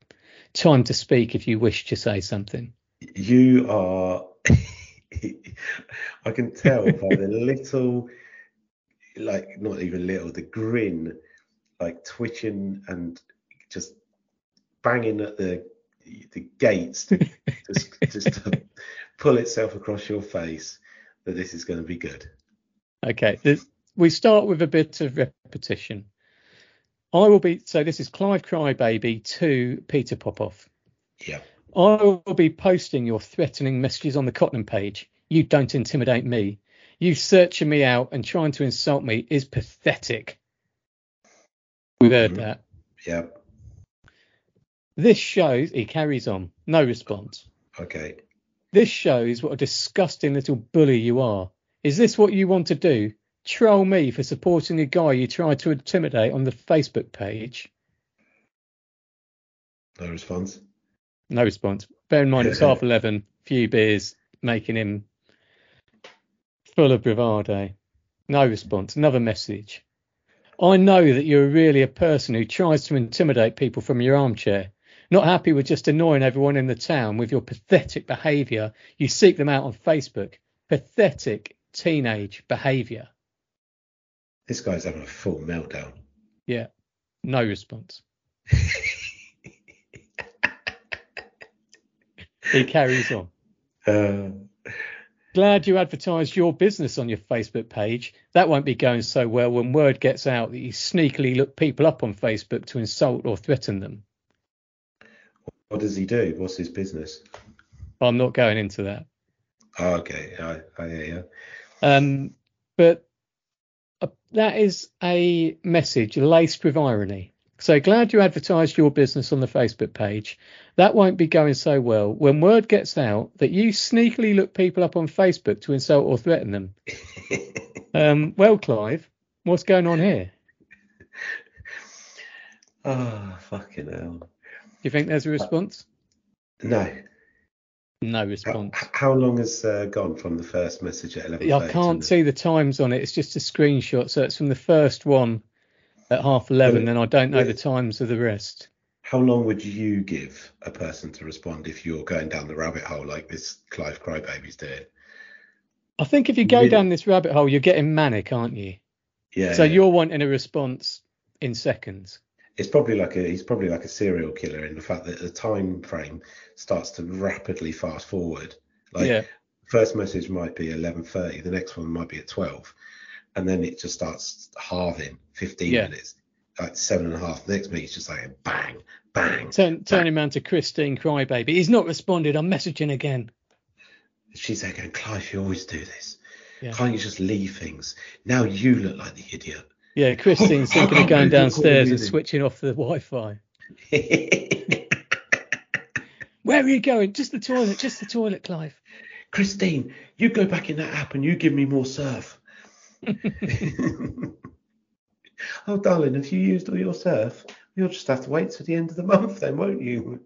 [SPEAKER 1] time to speak if you wish to say something.
[SPEAKER 2] You are. I can tell by the little, like not even little, the grin, like twitching and just banging at the the gates to just, just to pull itself across your face that this is going to be good.
[SPEAKER 1] Okay, this, we start with a bit of repetition. I will be so this is Clive Crybaby to Peter Popoff.
[SPEAKER 2] Yeah.
[SPEAKER 1] I will be posting your threatening messages on the Cotton page. You don't intimidate me. You searching me out and trying to insult me is pathetic. We've heard
[SPEAKER 2] Mhm.
[SPEAKER 1] that.
[SPEAKER 2] Yeah.
[SPEAKER 1] This shows he carries on. No response.
[SPEAKER 2] Okay.
[SPEAKER 1] This shows what a disgusting little bully you are. Is this what you want to do? Troll me for supporting a guy you tried to intimidate on the Facebook page?
[SPEAKER 2] No response.
[SPEAKER 1] No response. Bear in mind it's half eleven, few beers, making him full of bravado. No response. Another message. I know that you're really a person who tries to intimidate people from your armchair. Not happy with just annoying everyone in the town with your pathetic behaviour, you seek them out on Facebook. Pathetic teenage behaviour.
[SPEAKER 2] This guy's having a full meltdown.
[SPEAKER 1] Yeah. No response. He carries on.
[SPEAKER 2] Uh,
[SPEAKER 1] Glad you advertised your business on your Facebook page. That won't be going so well when word gets out that you sneakily look people up on Facebook to insult or threaten them.
[SPEAKER 2] what does he do? What's his business?
[SPEAKER 1] I'm not going into that.
[SPEAKER 2] Oh, okay. I, I hear you.
[SPEAKER 1] Um, but uh, that is a message laced with irony. So glad you advertised your business on the Facebook page. That won't be going so well when word gets out that you sneakily look people up on Facebook to insult or threaten them. Um, well, Clive, what's going on here?
[SPEAKER 2] Oh, fucking hell.
[SPEAKER 1] Do you think there's a response?
[SPEAKER 2] No.
[SPEAKER 1] No
[SPEAKER 2] How,
[SPEAKER 1] response.
[SPEAKER 2] how long has uh, gone from the first message at 11?
[SPEAKER 1] I can't see the times on it. It's just a screenshot. So it's from the first one at half 11,
[SPEAKER 2] Well,
[SPEAKER 1] and I don't know the times of the rest.
[SPEAKER 2] How long would you give a person to respond if you're going down the rabbit hole like this Clive Crybaby's doing?
[SPEAKER 1] I think if you go
[SPEAKER 2] Really?
[SPEAKER 1] down this rabbit hole, you're getting manic, aren't you?
[SPEAKER 2] Yeah.
[SPEAKER 1] So
[SPEAKER 2] yeah.
[SPEAKER 1] you're wanting a response in seconds.
[SPEAKER 2] It's probably like a he's probably like a serial killer in the fact that the time frame starts to rapidly fast forward. Like
[SPEAKER 1] yeah.
[SPEAKER 2] first message might be 11:30, the next one might be at 12, and then it just starts halving 15
[SPEAKER 1] Yeah.
[SPEAKER 2] minutes, like seven and a half. The next minute's just like bang, bang.
[SPEAKER 1] Turn, turning around to Christine Crybaby. He's not responded. I'm messaging again.
[SPEAKER 2] She's there going, Clive, you always do this.
[SPEAKER 1] Yeah.
[SPEAKER 2] Can't you just leave things? Now you look like the idiot.
[SPEAKER 1] Yeah, Christine's thinking of going downstairs and switching off the Wi-Fi. Where are you going? Just the toilet, just the toilet, Clive.
[SPEAKER 2] Christine, you go back in that app and you give me more surf. oh, darling, have you used all your surf? You'll just have to wait till the end of the month then, won't you?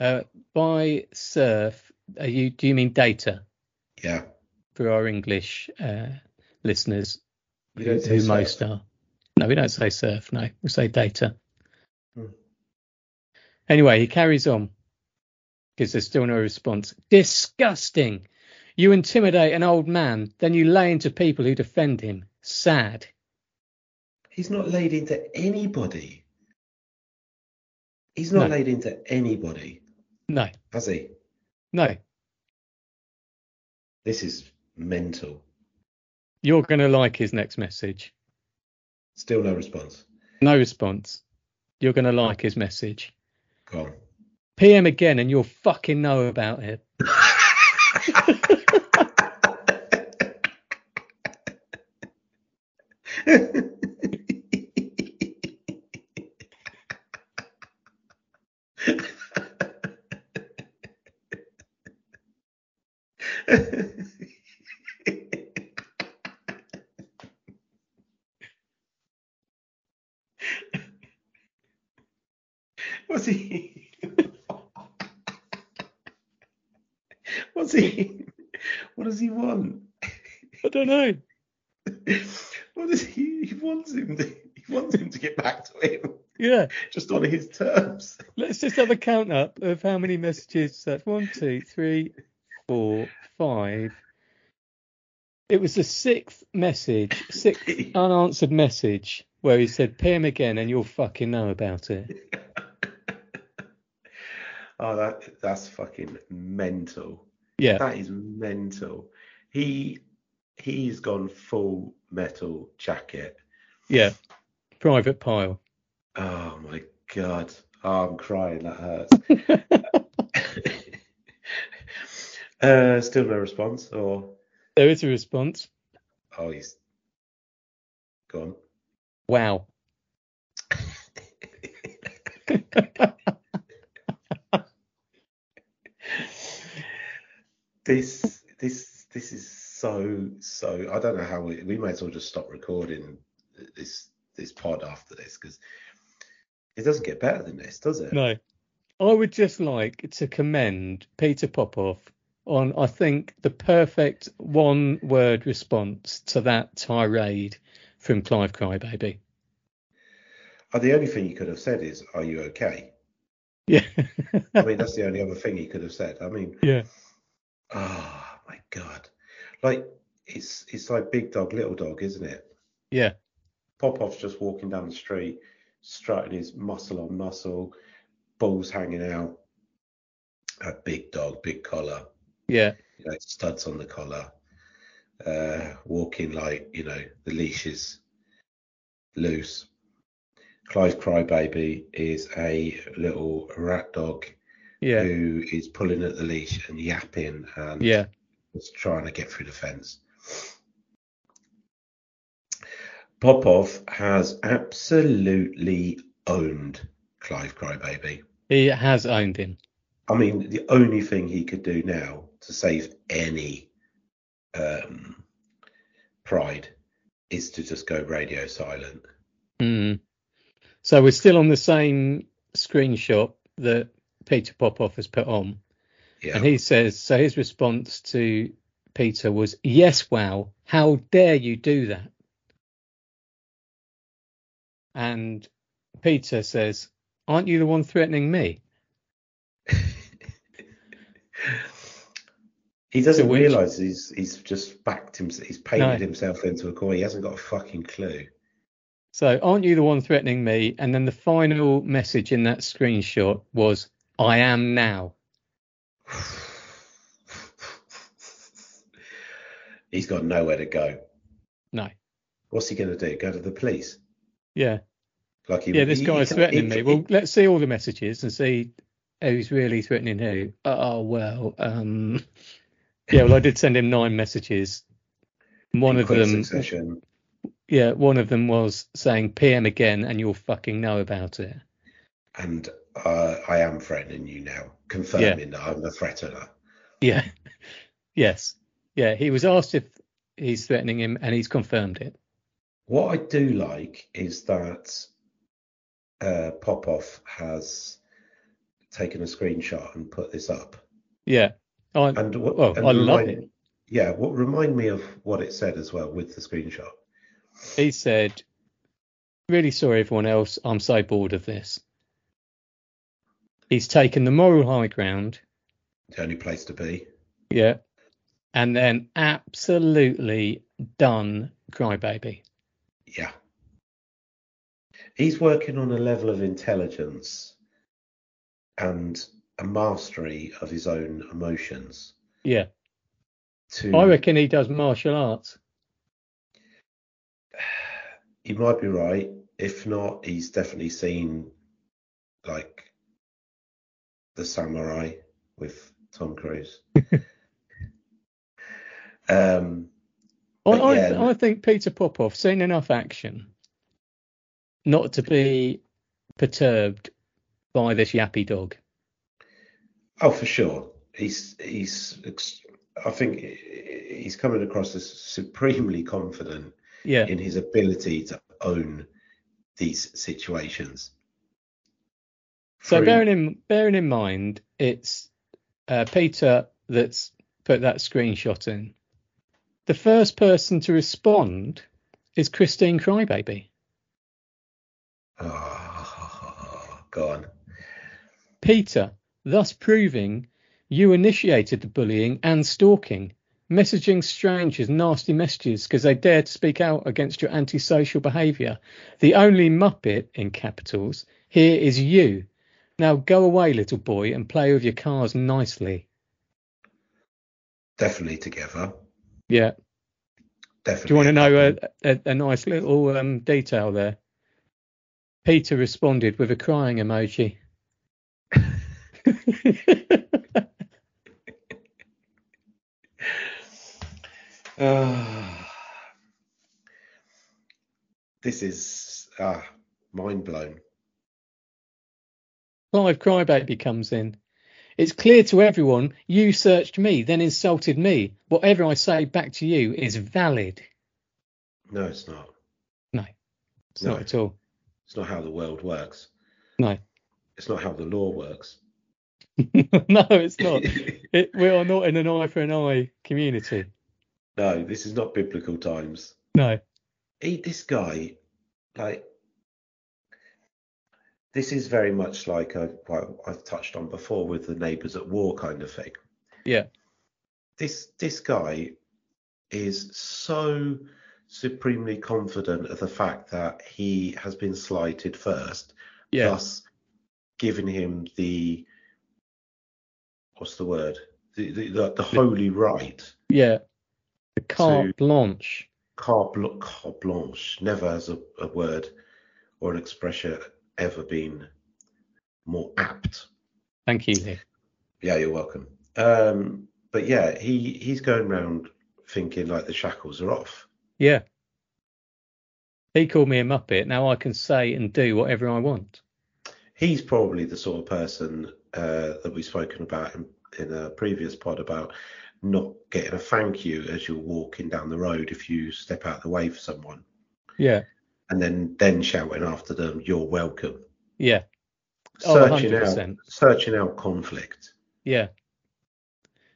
[SPEAKER 1] Uh, by surf, are you do you mean data
[SPEAKER 2] Yeah.
[SPEAKER 1] for our English uh, listeners
[SPEAKER 2] We don't say
[SPEAKER 1] who
[SPEAKER 2] surf.
[SPEAKER 1] most are? No, we don't say surf. No, we say data.
[SPEAKER 2] Hmm.
[SPEAKER 1] Anyway, he carries on because there's still no response. Disgusting. You intimidate an old man, then you lay into people who defend him. Sad.
[SPEAKER 2] He's not laid into anybody. He's not
[SPEAKER 1] No.
[SPEAKER 2] laid into anybody,
[SPEAKER 1] No,
[SPEAKER 2] has he?
[SPEAKER 1] no.
[SPEAKER 2] This is mental.
[SPEAKER 1] You're going to like his next message.
[SPEAKER 2] Still no response.
[SPEAKER 1] No response. You're going to like his message.
[SPEAKER 2] Go on.
[SPEAKER 1] PM again and you'll fucking know about it.
[SPEAKER 2] What's he? What's he? What does he want?
[SPEAKER 1] I don't know.
[SPEAKER 2] What does he? He wants him to. He wants him to get back to him,
[SPEAKER 1] Yeah.
[SPEAKER 2] just on his terms.
[SPEAKER 1] Let's just have a count up of how many messages that's one, two, three, four, five. It was the sixth message, sixth unanswered message where he said, "PM again and you'll fucking know about it.
[SPEAKER 2] Oh, that that's fucking mental.
[SPEAKER 1] Yeah.
[SPEAKER 2] That is mental. He he's gone full metal jacket.
[SPEAKER 1] Yeah. Private Pyle.
[SPEAKER 2] Oh my god. Oh, I'm crying. That hurts. uh, still no response. Or
[SPEAKER 1] There is a response.
[SPEAKER 2] oh, he's gone.
[SPEAKER 1] Wow.
[SPEAKER 2] this this this is so so. I don't know how we we may as well just stop recording this this pod after this because it doesn't get better than this, does it?
[SPEAKER 1] No. I would just like to commend Peter Popoff on, I think, the perfect one word response to that tirade from Clive Crybaby.
[SPEAKER 2] Oh, the only thing he could have said is, "Are you okay?"
[SPEAKER 1] Yeah.
[SPEAKER 2] I mean, that's the only other thing he could have said. I mean,
[SPEAKER 1] yeah.
[SPEAKER 2] oh my god, like it's it's like big dog, little dog, isn't it?
[SPEAKER 1] Yeah.
[SPEAKER 2] Popoff's just walking down the street, strutting his muscle on muscle, balls hanging out. A big dog, big collar,
[SPEAKER 1] Yeah.
[SPEAKER 2] you know, studs on the collar, uh, walking like, you know, the leash is loose. Clive Crybaby is a little rat dog
[SPEAKER 1] Yeah.
[SPEAKER 2] who is pulling at the leash and yapping and
[SPEAKER 1] Yeah.
[SPEAKER 2] Just trying to get through the fence. Popoff has absolutely owned Clive Crybaby.
[SPEAKER 1] He has owned him.
[SPEAKER 2] I mean, the only thing he could do now to save any um, pride is to just go radio silent.
[SPEAKER 1] Mm. So we're still on the same screenshot that Peter Popoff has put on.
[SPEAKER 2] Yeah.
[SPEAKER 1] And he says, so his response to Peter was, Yes, wow, how dare you do that? And Peter says, Aren't you the one threatening me?
[SPEAKER 2] he doesn't
[SPEAKER 1] which-
[SPEAKER 2] realise he's he's just backed himself, He's painted
[SPEAKER 1] No.
[SPEAKER 2] himself into a corner. He hasn't got a fucking clue.
[SPEAKER 1] So, aren't you the one threatening me? And then the final message in that screenshot was, I am now.
[SPEAKER 2] he's got nowhere to go.
[SPEAKER 1] No.
[SPEAKER 2] What's he going to do? Go to the police?
[SPEAKER 1] Yeah.
[SPEAKER 2] Like he,
[SPEAKER 1] Yeah, this
[SPEAKER 2] he-
[SPEAKER 1] guy
[SPEAKER 2] he
[SPEAKER 1] threatening me. Well, let's see all the messages and see who's really threatening who. Oh, well, um, yeah, well, I did send him nine messages. One of them,
[SPEAKER 2] succession.
[SPEAKER 1] yeah, one of them was saying PM again and you'll fucking know about it.
[SPEAKER 2] and uh, I am threatening you now, confirming that I'm a threatener.
[SPEAKER 1] Yeah. yes. Yeah. He was asked if he's threatening him, and he's confirmed it.
[SPEAKER 2] What I do like is that uh, Popoff has taken a screenshot and put this up.
[SPEAKER 1] Yeah. I,
[SPEAKER 2] And what,
[SPEAKER 1] well,
[SPEAKER 2] and
[SPEAKER 1] I love it.
[SPEAKER 2] Yeah, what remind me of what it said as well with the screenshot.
[SPEAKER 1] He said, "Really sorry, everyone else. I'm so bored of this." He's taken the moral high ground.
[SPEAKER 2] The only place to be.
[SPEAKER 1] Yeah. And then absolutely done, crybaby.
[SPEAKER 2] Yeah. He's working on a level of intelligence and a mastery of his own emotions.
[SPEAKER 1] Yeah.
[SPEAKER 2] To
[SPEAKER 1] I reckon he does martial arts.
[SPEAKER 2] you might be right. If not, he's definitely seen like the samurai with Tom Cruise. um,
[SPEAKER 1] I, I,
[SPEAKER 2] yeah.
[SPEAKER 1] I think Peter Popoff seen enough action not to be perturbed by this yappy dog.
[SPEAKER 2] oh, for sure. He's he's. I think he's coming across as supremely confident
[SPEAKER 1] Yeah.
[SPEAKER 2] in his ability to own these situations.
[SPEAKER 1] So bearing in bearing in mind, it's uh, Peter that's put that screenshot in. The first person to respond is Christine Crybaby.
[SPEAKER 2] Oh, go on.
[SPEAKER 1] Peter, thus proving you initiated the bullying and stalking, messaging strangers nasty messages because they dared to speak out against your antisocial behaviour. The only Muppet, in capitals, here is you. Now go away, little boy, and play with your cars nicely.
[SPEAKER 2] Definitely together.
[SPEAKER 1] Yeah.
[SPEAKER 2] Definitely.
[SPEAKER 1] Do you want to know a, a, a nice little um, detail there? Peter responded with a crying emoji.
[SPEAKER 2] Ah. this is ah, mind blown.
[SPEAKER 1] Clive Crybaby comes in. It's clear to everyone you searched me, then insulted me. Whatever I say back to you is valid.
[SPEAKER 2] No, it's not.
[SPEAKER 1] No, it's
[SPEAKER 2] No.
[SPEAKER 1] not at all.
[SPEAKER 2] It's not how the world works.
[SPEAKER 1] No,
[SPEAKER 2] It's not how the law works.
[SPEAKER 1] no, it's not. It, we are not in an eye for an eye community.
[SPEAKER 2] no, this is not biblical times.
[SPEAKER 1] No.
[SPEAKER 2] He, this guy, like, this is very much like I've, well, I've touched on before with the neighbours at war kind of thing.
[SPEAKER 1] Yeah.
[SPEAKER 2] This this guy is so supremely confident of the fact that he has been slighted first,
[SPEAKER 1] Yeah.
[SPEAKER 2] thus giving him the what's the word? The the, the, the holy right.
[SPEAKER 1] Yeah. The carte blanche.
[SPEAKER 2] Carte, carte blanche. Never has a, a word or an expression ever been more apt.
[SPEAKER 1] Thank you, Lee.
[SPEAKER 2] Yeah, you're welcome. Um, but yeah, he he's going around thinking like the shackles are off.
[SPEAKER 1] Yeah. He called me a muppet. Now I can say and do whatever I want.
[SPEAKER 2] He's probably the sort of person uh, that we've spoken about in, in a previous pod about not getting a thank you as you're walking down the road if you step out the way for someone,
[SPEAKER 1] Yeah.
[SPEAKER 2] And then then shouting after them, "You're welcome."
[SPEAKER 1] Yeah. Oh,
[SPEAKER 2] Searching out
[SPEAKER 1] 100%.
[SPEAKER 2] searching out conflict.
[SPEAKER 1] Yeah.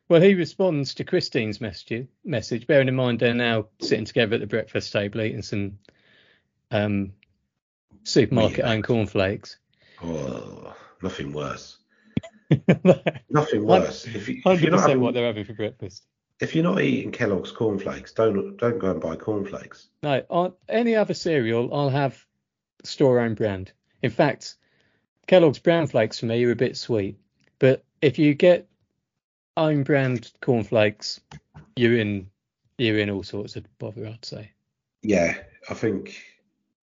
[SPEAKER 1] Well, he responds to Christine's message, message, bearing in mind they're now sitting together at the breakfast table eating some um, supermarket owned cornflakes.
[SPEAKER 2] Oh, nothing worse. Nothing worse. If, you, if you're not having,
[SPEAKER 1] what they're having for breakfast.
[SPEAKER 2] If you're not eating Kellogg's cornflakes, don't don't go and buy cornflakes.
[SPEAKER 1] No, on any other cereal, I'll have store own brand. In fact, Kellogg's brown flakes for me are a bit sweet, but if you get own brand cornflakes, you're in you're in all sorts of bother. I'd say
[SPEAKER 2] Yeah, I think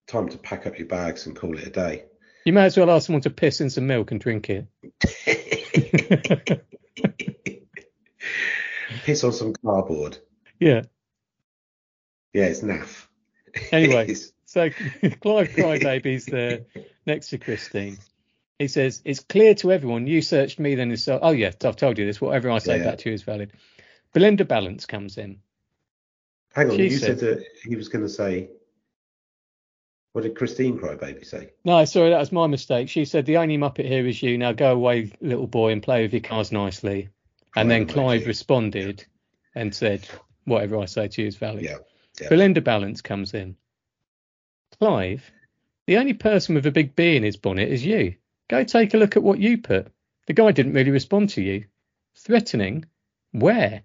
[SPEAKER 2] time to pack up your bags and call it a day.
[SPEAKER 1] you may as well ask someone to piss in some milk and drink it.
[SPEAKER 2] Piss on some cardboard.
[SPEAKER 1] yeah.
[SPEAKER 2] Yeah, it's naff.
[SPEAKER 1] Anyway.
[SPEAKER 2] It's-
[SPEAKER 1] So Clive Crybaby's there next to Christine. He says, It's clear to everyone you searched me, then it's. Oh, yeah, I've told you this. Whatever I say
[SPEAKER 2] yeah.
[SPEAKER 1] back to you is valid. Belinda Balance comes in.
[SPEAKER 2] Hang on,
[SPEAKER 1] She
[SPEAKER 2] you
[SPEAKER 1] said-
[SPEAKER 2] said that he was going to say. What did Christine Crybaby say?
[SPEAKER 1] No, sorry, that was my mistake. She said, The only Muppet here is you. Now go away, little boy, and play with your cars nicely. And then
[SPEAKER 2] Clive
[SPEAKER 1] responded and said, Whatever I say to you is valid.
[SPEAKER 2] Yeah. yeah.
[SPEAKER 1] Belinda Balance comes in. Clive, the only person with a big bee in his bonnet is you. Go take a look at what you put. The guy didn't really respond to you. Threatening? Where?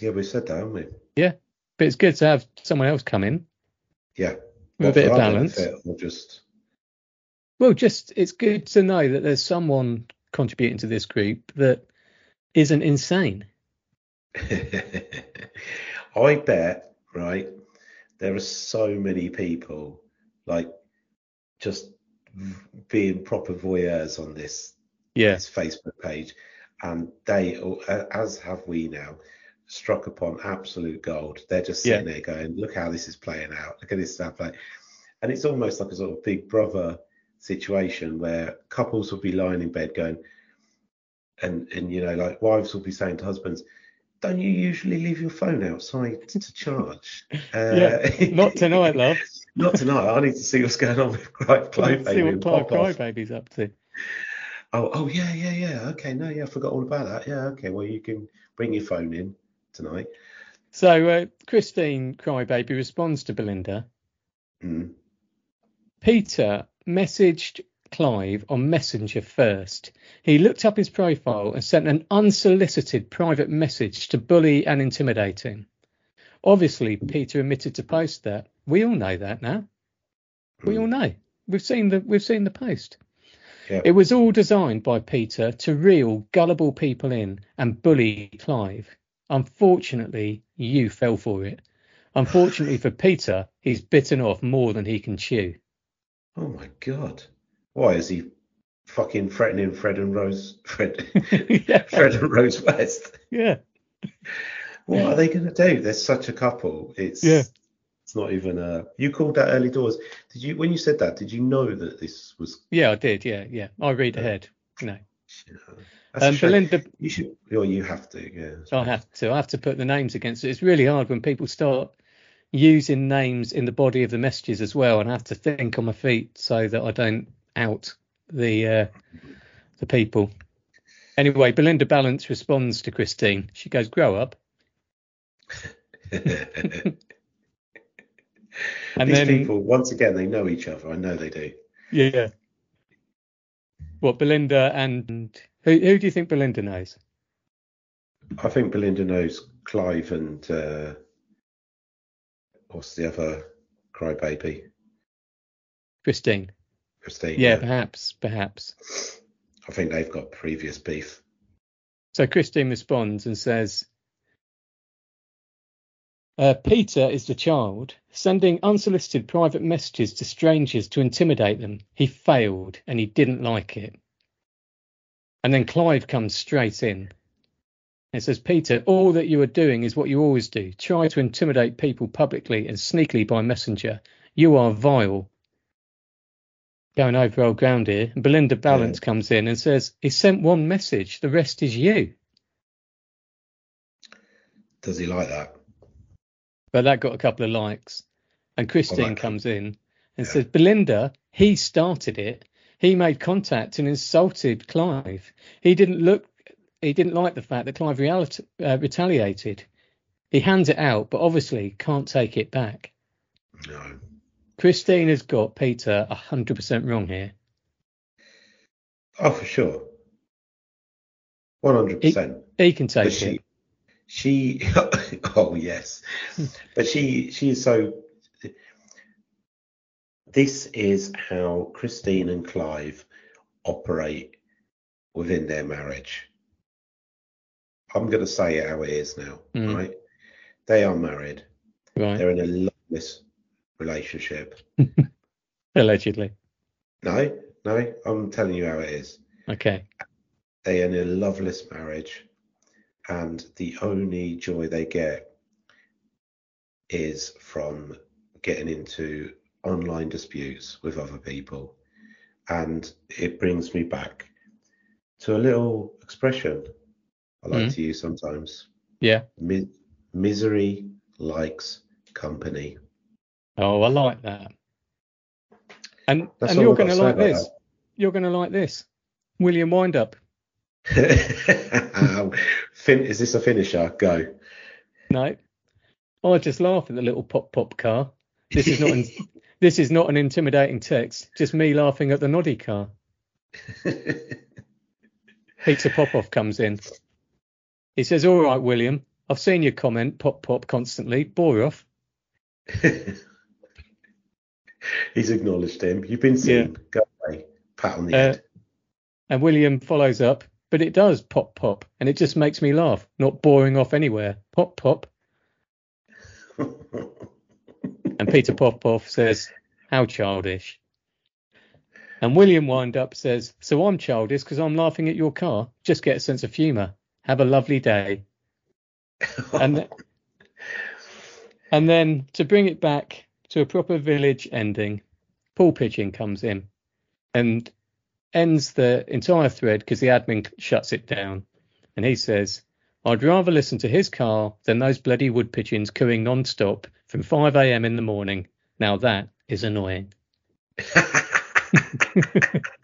[SPEAKER 2] Yeah, we said that, haven't we?
[SPEAKER 1] Yeah, but it's good to have someone else come in
[SPEAKER 2] Yeah.
[SPEAKER 1] with a bit of balance.
[SPEAKER 2] benefit Or just.
[SPEAKER 1] Well, just it's good to know that there's someone contributing to this group that isn't insane.
[SPEAKER 2] I bet, right, there are so many people like just being proper voyeurs on this
[SPEAKER 1] Yeah.
[SPEAKER 2] this Facebook page, and they, as have we now, struck upon absolute gold. They're just sitting there going, "Look how this is playing out. Look at this stuff." Like, and it's almost like a sort of Big Brother situation where couples will be lying in bed going, and and you know, like wives will be saying to husbands, "Don't you usually leave your phone outside to charge?" Uh,
[SPEAKER 1] Not tonight, love.
[SPEAKER 2] Not tonight. I need to see what's going on with Clive, Clive
[SPEAKER 1] See what Clive
[SPEAKER 2] Pop
[SPEAKER 1] Crybaby's up to.
[SPEAKER 2] Oh, oh yeah, yeah, yeah. Okay, no, yeah, I forgot all about that. Yeah, okay. Well, you can bring your phone in tonight.
[SPEAKER 1] So uh, Christine Crybaby responds to Belinda.
[SPEAKER 2] Mm.
[SPEAKER 1] Peter messaged Clive on Messenger first. He looked up his profile and sent an unsolicited private message to bully and intimidate him. Obviously, Peter omitted to post that. We all know that now. We all hmm. know. We've seen the we've seen the post.
[SPEAKER 2] Yeah.
[SPEAKER 1] It was all designed by Peter to reel gullible people in and bully Clive. Unfortunately, you fell for it. Unfortunately for Peter, he's bitten off more than he can chew.
[SPEAKER 2] Oh my God. Why is he fucking threatening Fred and Rose? Fred,
[SPEAKER 1] yeah,
[SPEAKER 2] Fred and Rose West.
[SPEAKER 1] yeah.
[SPEAKER 2] What are they going to do? They're such a couple. It's
[SPEAKER 1] Yeah.
[SPEAKER 2] It's not even a. You called that early doors. Did you when you said that? Did you know that this was?
[SPEAKER 1] Yeah, I did. Yeah, yeah. I read ahead. No.
[SPEAKER 2] That's a
[SPEAKER 1] Um. Belinda,
[SPEAKER 2] You should. Or you have to. Yeah.
[SPEAKER 1] I have to. I have to put the names against it. It's really hard when people start using names in the body of the messages as well, and I have to think on my feet so that I don't out the uh, the people. Anyway, Belinda Balance responds to Christine. She goes, "Grow up." And
[SPEAKER 2] These
[SPEAKER 1] then,
[SPEAKER 2] people, once again, they know each other. I know they do.
[SPEAKER 1] yeah. What Belinda and who? Who do you think Belinda knows?
[SPEAKER 2] I think Belinda knows Clive and uh, what's the other crybaby?
[SPEAKER 1] Christine.
[SPEAKER 2] Christine.
[SPEAKER 1] Yeah, perhaps, perhaps.
[SPEAKER 2] I think they've got previous beef.
[SPEAKER 1] So Christine responds and says, uh, Peter is the child, sending unsolicited private messages to strangers to intimidate them. He failed and he didn't like it. And then Clive comes straight in. It says, Peter, all that you are doing is what you always do. Try to intimidate people publicly and sneakily by messenger. You are vile. Going over old ground here. And Belinda Balance comes in and says, He sent one message, the rest is you.
[SPEAKER 2] Does he like that?
[SPEAKER 1] But that got a couple of likes. And Christine
[SPEAKER 2] that-
[SPEAKER 1] comes in and
[SPEAKER 2] Yeah.
[SPEAKER 1] says, Belinda, he started it. He made contact and insulted Clive. He didn't look, he didn't like the fact that Clive realit- uh, retaliated. He hands it out, but obviously can't take it back.
[SPEAKER 2] No.
[SPEAKER 1] Christine has got Peter 100% wrong here.
[SPEAKER 2] Oh, for sure. One hundred percent.
[SPEAKER 1] He can
[SPEAKER 2] But
[SPEAKER 1] take
[SPEAKER 2] she,
[SPEAKER 1] it.
[SPEAKER 2] she, oh yes, but she, she is so. This is how Christine and Clive operate within their marriage. I'm going to say it how it is now,
[SPEAKER 1] Mm.
[SPEAKER 2] right? They are married.
[SPEAKER 1] Right.
[SPEAKER 2] They're in a loveless relationship.
[SPEAKER 1] Allegedly.
[SPEAKER 2] No, no, I'm telling you how it is.
[SPEAKER 1] Okay.
[SPEAKER 2] They are in a loveless marriage, and the only joy they get is from getting into online disputes with other people. and it brings me back to a little expression I like
[SPEAKER 1] Mm.
[SPEAKER 2] to use sometimes.
[SPEAKER 1] Yeah.
[SPEAKER 2] Mi- misery likes company.
[SPEAKER 1] Oh, I like that. And
[SPEAKER 2] That's
[SPEAKER 1] and you're going to like this. You're going to like this. William Windup.
[SPEAKER 2] Um, fin- is this a finisher? Go.
[SPEAKER 1] No, I just laugh at the little pop pop car. This is not an, this is not an intimidating text. Just me laughing at the noddy car. Peter Popoff comes in. He says, "All right, William. I've seen your comment. Pop pop constantly. Bore off.
[SPEAKER 2] He's acknowledged him. You've been seen. Go away. Pat on the
[SPEAKER 1] Uh,
[SPEAKER 2] head.
[SPEAKER 1] And William follows up, but it does pop pop, and it just makes me laugh. Not boring off anywhere. Pop pop. And Peter Popoff says, How childish. And William Windup says, So I'm childish because I'm laughing at your car. Just get a sense of humour. Have a lovely day. And and then to bring it back to a proper village ending, Paul Pigeon comes in and ends the entire thread because the admin shuts it down. And he says, I'd rather listen to his car than those bloody wood pigeons cooing non-stop from 5 a.m. in the morning. Now that is annoying.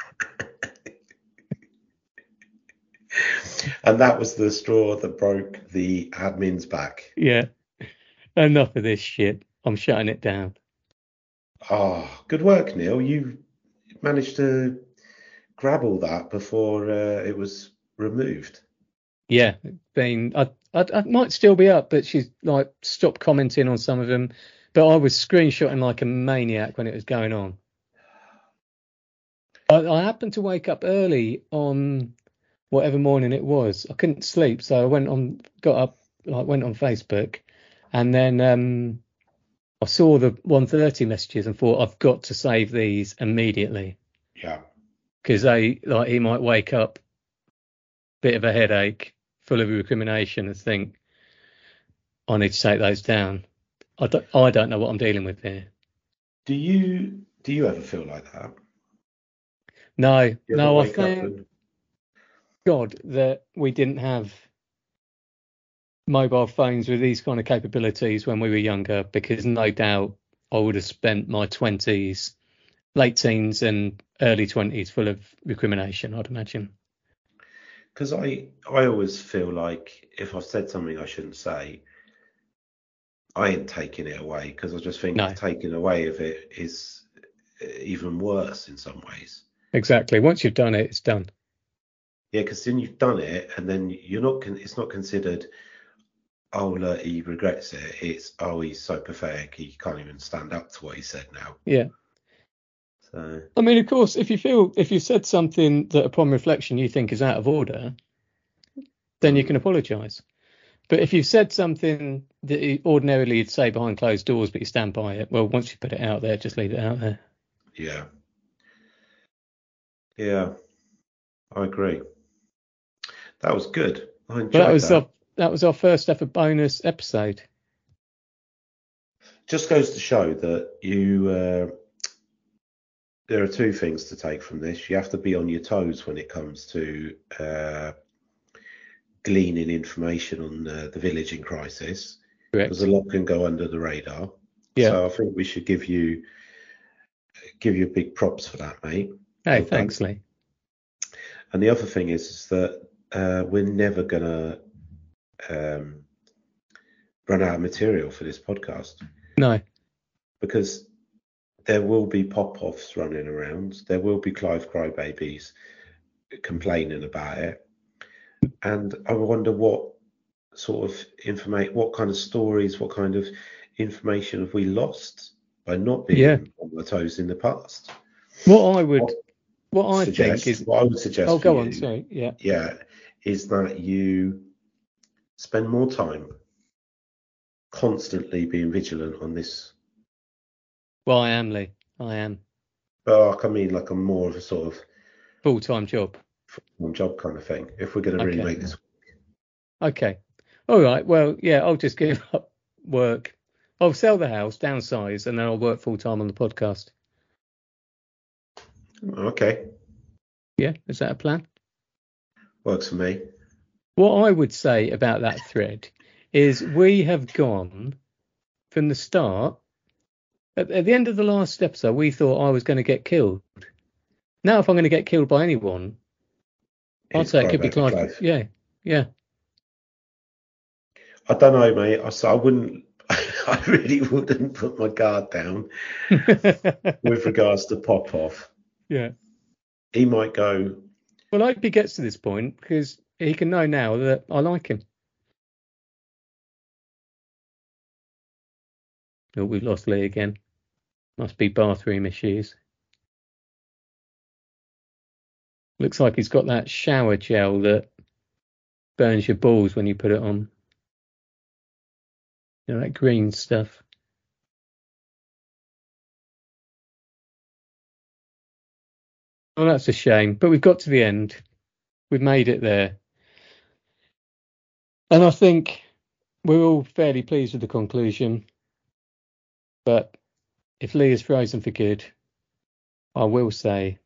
[SPEAKER 2] and that was the straw that broke the admin's back.
[SPEAKER 1] Yeah. Enough of this shit. I'm shutting it down.
[SPEAKER 2] Oh, good work, Neil. You managed to grab all that before uh, it was removed.
[SPEAKER 1] Yeah, been I, I I might still be up, but she's like stopped commenting on some of them. But I was screenshotting like a maniac when it was going on. I, I happened to wake up early on whatever morning it was. I couldn't sleep, so I went on, got up, like went on Facebook, and then um, I saw the 130 messages and thought I've got to save these immediately
[SPEAKER 2] Yeah.
[SPEAKER 1] because they like he might wake up, bit of a headache, full of recrimination, and think I need to take those down. I don't, I don't know what I'm dealing with here.
[SPEAKER 2] Do you do you ever feel like that?
[SPEAKER 1] No, no, I
[SPEAKER 2] and-
[SPEAKER 1] God that we didn't have mobile phones with these kind of capabilities when we were younger, because no doubt I would have spent my 20s, late teens, and early 20s full of recrimination. I'd imagine.
[SPEAKER 2] because I I always feel like if I've said something I shouldn't say, I ain't taking it away because I just think
[SPEAKER 1] No.
[SPEAKER 2] taking away of it is even worse in some ways.
[SPEAKER 1] Exactly. Once you've done it, it's done.
[SPEAKER 2] Yeah, because then you've done it, and then you're not. Con- it's not considered. Oh, look, he regrets it. It's oh, he's so pathetic. He can't even stand up to what he said now.
[SPEAKER 1] Yeah.
[SPEAKER 2] So
[SPEAKER 1] I mean, of course, if you feel if you said something that upon reflection you think is out of order, then you can apologise. But if you've said something that you ordinarily you'd say behind closed doors, but you stand by it, well, once you put it out there, just leave it out there.
[SPEAKER 2] yeah, yeah, I agree. That was good. I enjoyed
[SPEAKER 1] But that was
[SPEAKER 2] that.
[SPEAKER 1] our that was our first ever bonus episode.
[SPEAKER 2] just goes to show that you uh, there are two things to take from this. You have to be on your toes when it comes to uh, gleaning information on uh, the village in crisis,
[SPEAKER 1] Correct.
[SPEAKER 2] because a lot can go under the radar.
[SPEAKER 1] Yeah.
[SPEAKER 2] So I think we should give you give you big props for that, mate.
[SPEAKER 1] Hey, thanks, Lee.
[SPEAKER 2] And the other thing is, is that uh, we're never gonna um, run out of material for this podcast.
[SPEAKER 1] No,
[SPEAKER 2] because there will be pop offs running around. There will be Clive crybabies complaining about it. And I wonder what sort of information, what kind of stories, what kind of information have we lost by not being
[SPEAKER 1] Yeah.
[SPEAKER 2] on the toes in the past?
[SPEAKER 1] what I would,
[SPEAKER 2] What
[SPEAKER 1] what I
[SPEAKER 2] Suggest-
[SPEAKER 1] think is,
[SPEAKER 2] what I would suggest.
[SPEAKER 1] oh, go on, sorry, yeah,
[SPEAKER 2] Yeah, is that you spend more time constantly being vigilant on this
[SPEAKER 1] well, I am Lee, I am
[SPEAKER 2] But I mean, like, I'm more of a sort of
[SPEAKER 1] full time job.
[SPEAKER 2] Full time job kind of thing. If we're going to really
[SPEAKER 1] Okay.
[SPEAKER 2] make this, Work.
[SPEAKER 1] Okay. All right. Well, yeah, I'll just give up work. I'll sell the house, downsize, and then I'll work full time on the podcast.
[SPEAKER 2] Okay,
[SPEAKER 1] Yeah, is that a plan?
[SPEAKER 2] Works for me.
[SPEAKER 1] What I would say about that thread is we have gone from the start. At, at the end of the last episode, we thought I was going to get killed. Now, if I'm going to get killed by anyone, I'd
[SPEAKER 2] It's
[SPEAKER 1] say it could be
[SPEAKER 2] Clive
[SPEAKER 1] Clive. Yeah, yeah.
[SPEAKER 2] I don't know, mate. So I wouldn't. I really wouldn't put my guard down with regards to Popoff.
[SPEAKER 1] yeah.
[SPEAKER 2] He might go.
[SPEAKER 1] Well, I hope he gets to this point because he can know now that I like him. Oh, we've lost Lee again. Must be bathroom issues. Looks like he's got that shower gel that burns your balls when you put it on. You know, that green stuff. Well, that's a shame, but we've got to the end. We've made it there. And I think we're all fairly pleased with the conclusion. But if Lee is frozen for good, I will say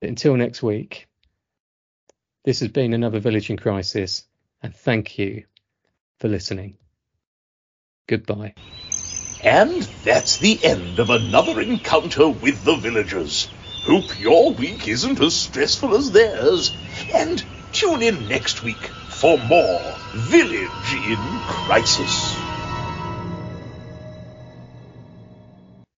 [SPEAKER 1] that until next week, this has been another Village in Crisis, and thank you for listening. Goodbye.
[SPEAKER 3] And that's the end of another encounter with the villagers. Hope your week isn't as stressful as theirs. And tune in next week for more Village in Crisis.